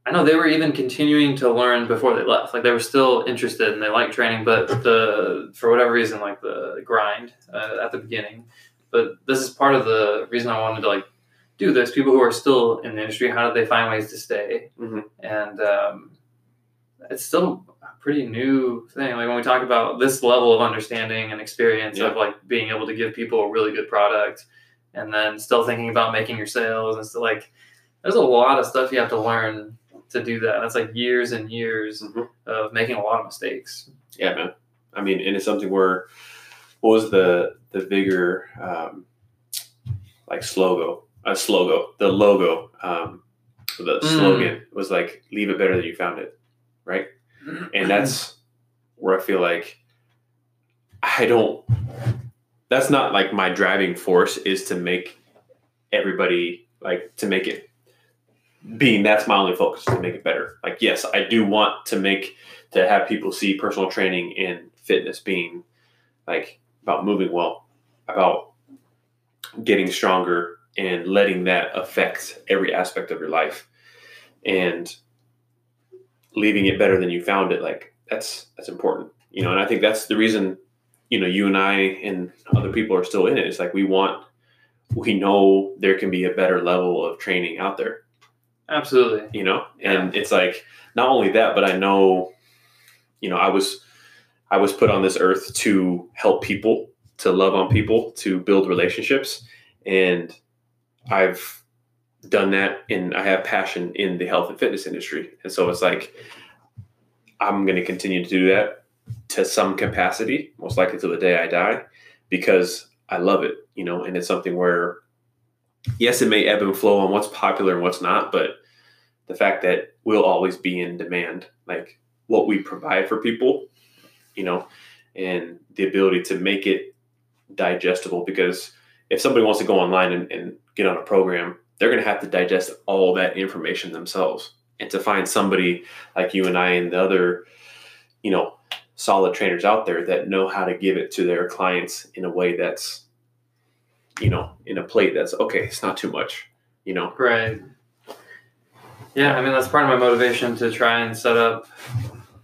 I know they were even continuing to learn before they left. Like they were still interested and they liked training, but the for whatever reason, like the grind uh, at the beginning. But this is part of the reason I wanted to like do this. People who are still in the industry, how do they find ways to stay? Mhm. And um, it's still a pretty new thing. Like when we talk about this level of understanding and experience Yeah. of like being able to give people a really good product, and then still thinking about making your sales and still like there's a lot of stuff you have to learn to do that. That's like years and years Mhm. of making a lot of mistakes. Yeah, man. I mean, and it's something where what was the the bigger um, like slogan? A slogan. The logo. Um, the Mm. slogan was like "Leave it better than you found it," right? And that's [CLEARS THROAT] where I feel like I don't. That's not like my driving force is to make everybody like to make it being that's my only focus to make it better. Like yes, I do want to make to have people see personal training and fitness being like about moving well, about getting stronger and letting that affect every aspect of your life and leaving it better than you found it like that's that's important you know and i think that's the reason you know you and i and other people are still in it. It's like we want we know there can be a better level of training out there. Absolutely. you know and it's like not only that but i know you know i was i was put on this earth to help people to love on people to build relationships and i've done that and i have passion in the health and fitness industry. And so it's like i'm going to continue to do that to some capacity most likely till the day i die because i love it you know and it's something where yes it may ebb and flow on what's popular and what's not but the fact that we'll always be in demand like what we provide for people you know and the ability to make it digestible because if somebody wants to go online and, and get on a program they're going to have to digest all that information themselves and to find somebody like you and i and the other you know solid trainers out there that know how to give it to their clients in a way that's you know in a plate that's okay it's not too much you know Right. Yeah, I mean that's part of my motivation to try and set up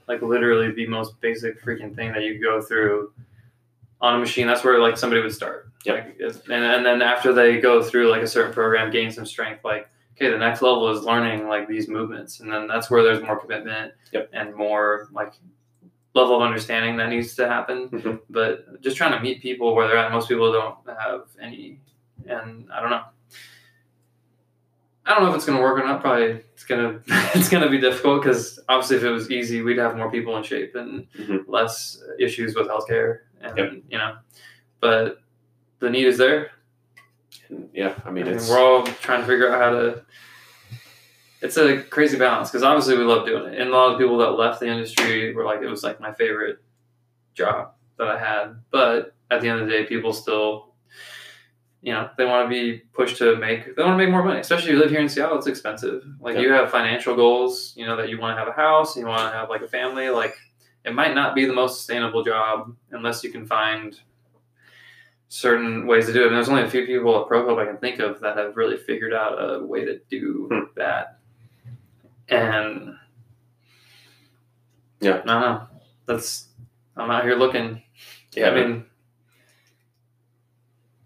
like literally the most basic freaking thing that you go through on a machine. That's where like somebody would start. Like, and and then after they go through like a certain program, gain some strength, like okay, the next level is learning like these movements, and then that's where there's more commitment Yep. and more like level of understanding that needs to happen. Mhm. But just trying to meet people where they're at. Most people don't have any, and I don't know. I don't know if it's gonna work or not. Probably it's gonna [LAUGHS] it's gonna be difficult because obviously if it was easy, we'd have more people in shape and Mhm. less issues with healthcare, and Yep. you know. But the need is there. And yeah i mean and it's we're all trying to figure out how to. It's a crazy balance because obviously we love doing it, and a lot of people that left the industry were like, it was like my favorite job that I had. But at the end of the day, people still, you know, they want to be pushed to make. They want to make more money, especially if you live here in Seattle. It's expensive. Like Yeah. you have financial goals, you know, that you want to have a house, you want to have like a family. Like it might not be the most sustainable job unless you can find certain ways to do it. And there's only a few people at Pro Club I can think of that have really figured out a way to do Hmm. that. And Yeah. I don't know. That's I'm out here looking. yeah I mean,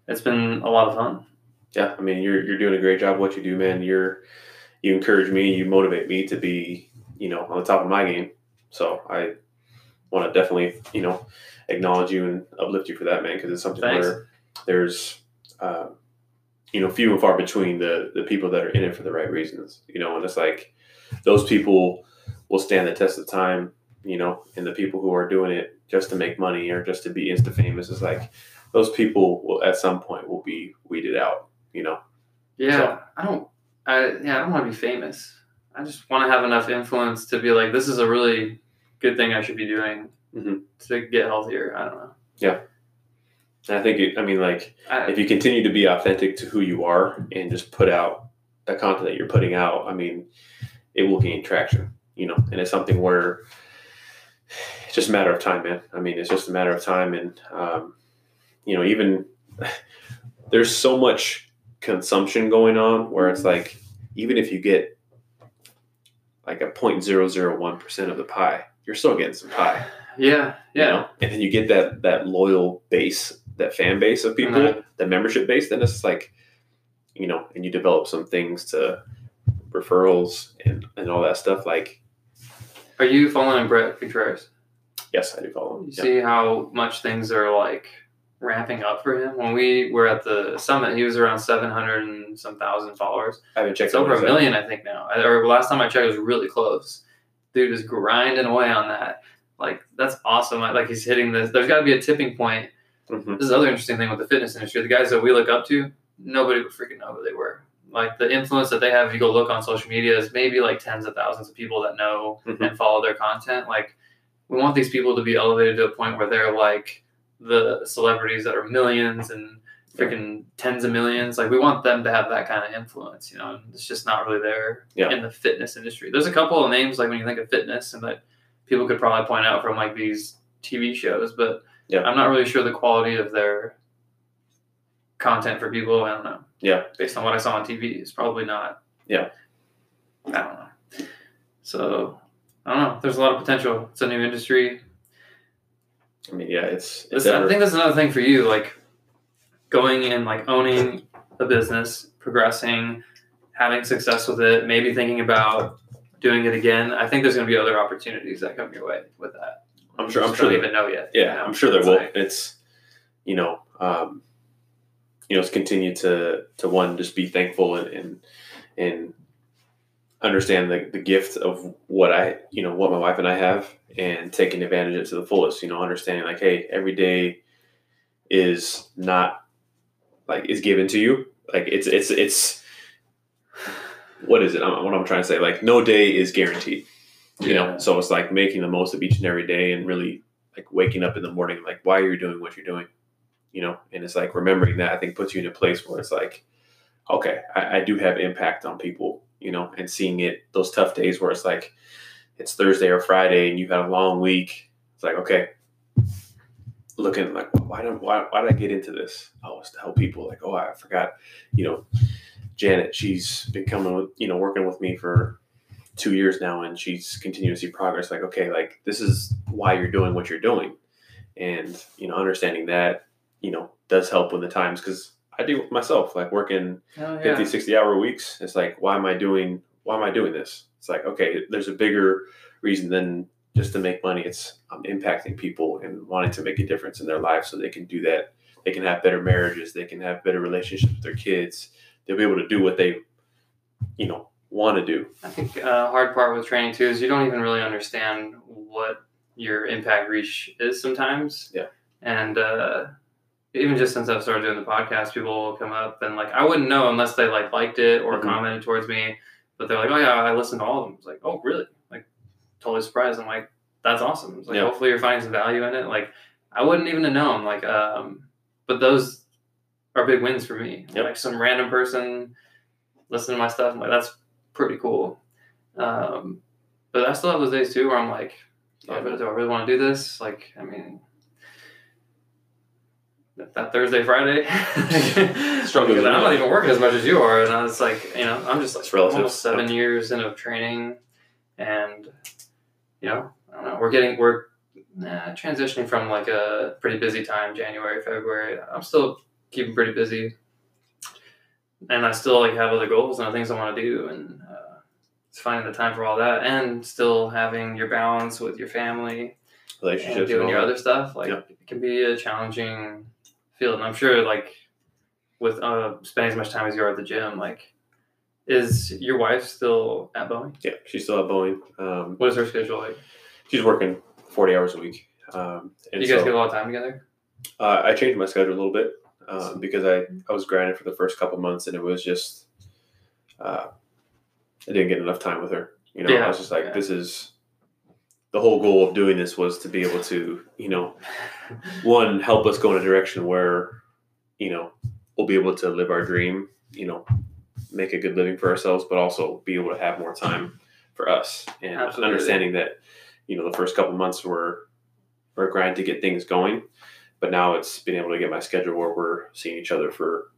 it's been a lot of fun. yeah i mean you're, you're doing a great job what you do man you're you encourage me you motivate me to be you know on the top of my game so i want to definitely you know acknowledge you and uplift you for that man because it's something Thanks. where there's uh, you know few and far between the the people that are in it for the right reasons you know and it's like those people will stand the test of time you know and the people who are doing it just to make money or just to be insta famous is like those people will at some point will be weeded out you know Yeah, So- I don't. I yeah, I don't want to be famous. I just want to have enough influence to be like, this is a really good thing I should be doing Mhm. to get healthier. I don't know. and i think it, i mean like I, if you continue to be authentic to who you are and just put out the content that you're putting out i mean it will gain traction you know and it's something where it's just a matter of time man i mean it's just a matter of time and um, you know even [LAUGHS] there's so much consumption going on where it's like even if you get like a 0.001 percent of the pie, you're still getting some pie. [SIGHS] Yeah, you yeah. know? And then you get that that loyal base, that fan base of people, Right. the membership base. Then it's like, you know, and you develop some things to referrals and and all that stuff. Like, Are you following Bret Contreras? yes, I do follow You him. Yeah. see how much things are like ramping up for him. When we were at the summit, he was around seven hundred and some thousand followers. I haven't checked It's over a million, I think now. I- Or last time I checked, it was really close. Dude is grinding away on that. Like that's awesome. Like he's hitting this. There's got to be a tipping point. Mhm. This is the other interesting thing with the fitness industry. The guys that we look up to, nobody would freaking know who they were. Like the influence that they have, if you go look on social media, is maybe like tens of thousands of people that know Mhm. and follow their content. Like we want these people to be elevated to a point where they're like the celebrities that are millions and freaking tens of millions. Like we want them to have that kind of influence, you know. And it's just not really there Yeah. in the fitness industry. There's a couple of names like when you think of fitness and that people could probably point out from like these TV shows, but Yeah. I'm not really sure the quality of their content for people. I don't know. Yeah. Based on what I saw on TV, it's probably not. Yeah. I don't know. So I don't know. There's a lot of potential. It's a new industry. I mean, yeah, it's. it's I think that's another thing for you, like going and like owning a business, progressing, having success with it, maybe thinking about doing it again. I think there's going to be other opportunities that come your way with that. I'm sure. I'm sure. Don't even know yet. yeah, you know? I'm sure there It's will. like- It's, you know, um, you know, it's continue to to one just be thankful and and, and understand the, the gift of what I, you know, what my wife and I have, and taking advantage of it to the fullest. You know, understanding like, hey, every day is not like is given to you. Like it's it's it's what is it? I'm, what I'm trying to say. Like no day is guaranteed. You Yeah. know, so it's like making the most of each and every day, and really like waking up in the morning, like why are you're doing what you're doing. You know, and it's like remembering that I think puts you in a place where it's like, okay, I, I do have impact on people. You know, and seeing it those tough days where it's like it's Thursday or Friday and you've had a long week. It's like okay, looking like why don't why, why did I get into this? Oh, it's to help people. Like oh, I forgot. You know, Janet, she's been coming, with, you know, working with me for two years now, and she's continuing to see progress. Like okay, like this is why you're doing what you're doing, and you know, understanding that you know does help with the times because I do it myself, like working Oh, yeah. 50 60 hour weeks it's like why am i doing why am i doing this it's like okay there's a bigger reason than just to make money it's i'm impacting people and wanting to make a difference in their lives so they can do that they can have better marriages they can have better relationships with their kids they'll be able to do what they you know want to do I think uh, hard part with training too is you don't even really understand what your impact reach is sometimes. Yeah. And uh, even just since I've started doing the podcast, people will come up and like I wouldn't know unless they like liked it or Mhm. commented towards me. But they're like, "Oh yeah, I listened to all of them." It's like, "Oh really?" Totally surprised. I'm like, "That's awesome." It's like Yeah. hopefully you're finding some value in it. Like I wouldn't even have known. Like, um, but those are big wins for me. Yep. Like some random person listen to my stuff. I'm like, that's pretty cool. Um, but I still have those days too where I'm like, do I, Yeah. do I really want to do this? Like, I mean, that, Thursday, Friday, [LAUGHS] with I'm not even working as much as you are, and I was like, you know, I'm just like It's relative. almost seven years into training, and you know, I don't know, we're getting we're nah, transitioning from like a pretty busy time, January, February. I'm still keeping pretty busy, and I still like have other goals and other things I want to do, and uh, it's finding the time for all that, and still having your balance with your family relationships, and doing and your other stuff. Like Yeah. it can be a challenging field, and I'm sure like with uh, spending as much time as you are at the gym, like is your wife still at Boeing? yeah she's still at boeing um, What is her schedule like? she's working 40 hours a week um, and you guys so- get a lot of time together? Uh, I changed my schedule a little bit um, because I, I was grinding for the first couple months and it was just uh, I didn't get enough time with her. You know, Yeah, I was just like, yeah. this is the whole goal of doing this was to be able to, you know, one help us go in a direction where, you know, we'll be able to live our dream. You know, make a good living for ourselves, but also be able to have more time for us and Absolutely. understanding that, you know, the first couple months were were a grind to get things going but now it's been able to get my schedule where we're seeing each other for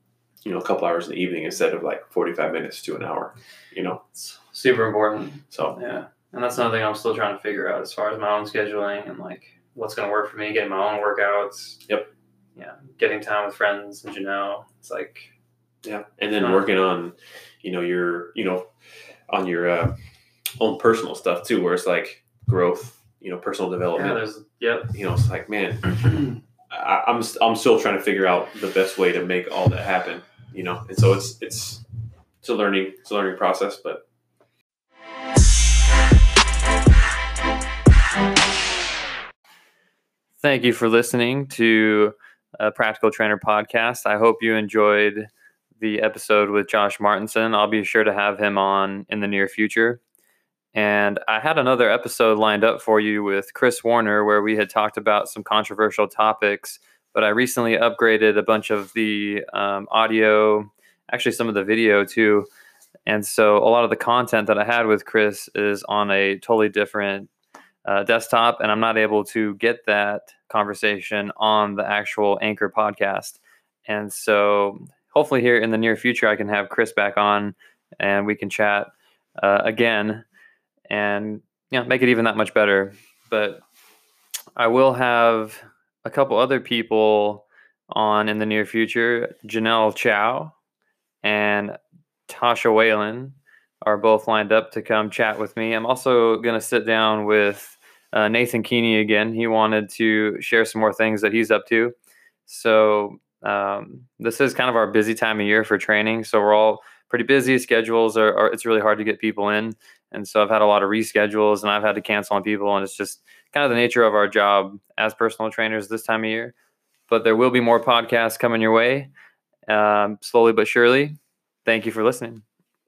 you know, a couple hours in the evening instead of like 45 minutes to an hour, you know? It's super important. So, Yeah. And that's another thing I'm still trying to figure out as far as my own scheduling and like what's going to work for me, getting my own workouts. Yep. Yeah. Getting time with friends and Janelle. It's like, yeah. And then Uh, working on, you know, your, you know, on your uh, own personal stuff too, where it's like growth, you know, personal yeah, development. there's, yep. you know, it's like, man, I, I'm I'm still trying to figure out the best way to make all that happen, you know. And so it's it's it's a learning it's a learning process, but Thank you for listening to a Practical Trainer podcast. I hope you enjoyed the episode with Josh Martinson. I'll be sure to have him on in the near future. And I had another episode lined up for you with Chris Warner where we had talked about some controversial topics, but I recently upgraded a bunch of the um, audio, actually, some of the video too. And so a lot of the content that I had with Chris is on a totally different uh, desktop, and I'm not able to get that conversation on the actual Anchor podcast. And so, hopefully, here in the near future, I can have Chris back on, and we can chat uh, again, and yeah, make it even that much better. But I will have a couple other people on in the near future. Janelle Chow and Tasha Whalen are both lined up to come chat with me. I'm also going to sit down with uh, Nathan Keeney again. He wanted to share some more things that he's up to. So um, this is kind of our busy time of year for training. So we're all pretty busy. Schedules are, are it's really hard to get people in, and so I've had a lot of reschedules and I've had to cancel on people, and it's just kind of the nature of our job as personal trainers this time of year. But there will be more podcasts coming your way, um, slowly but surely. Thank you for listening.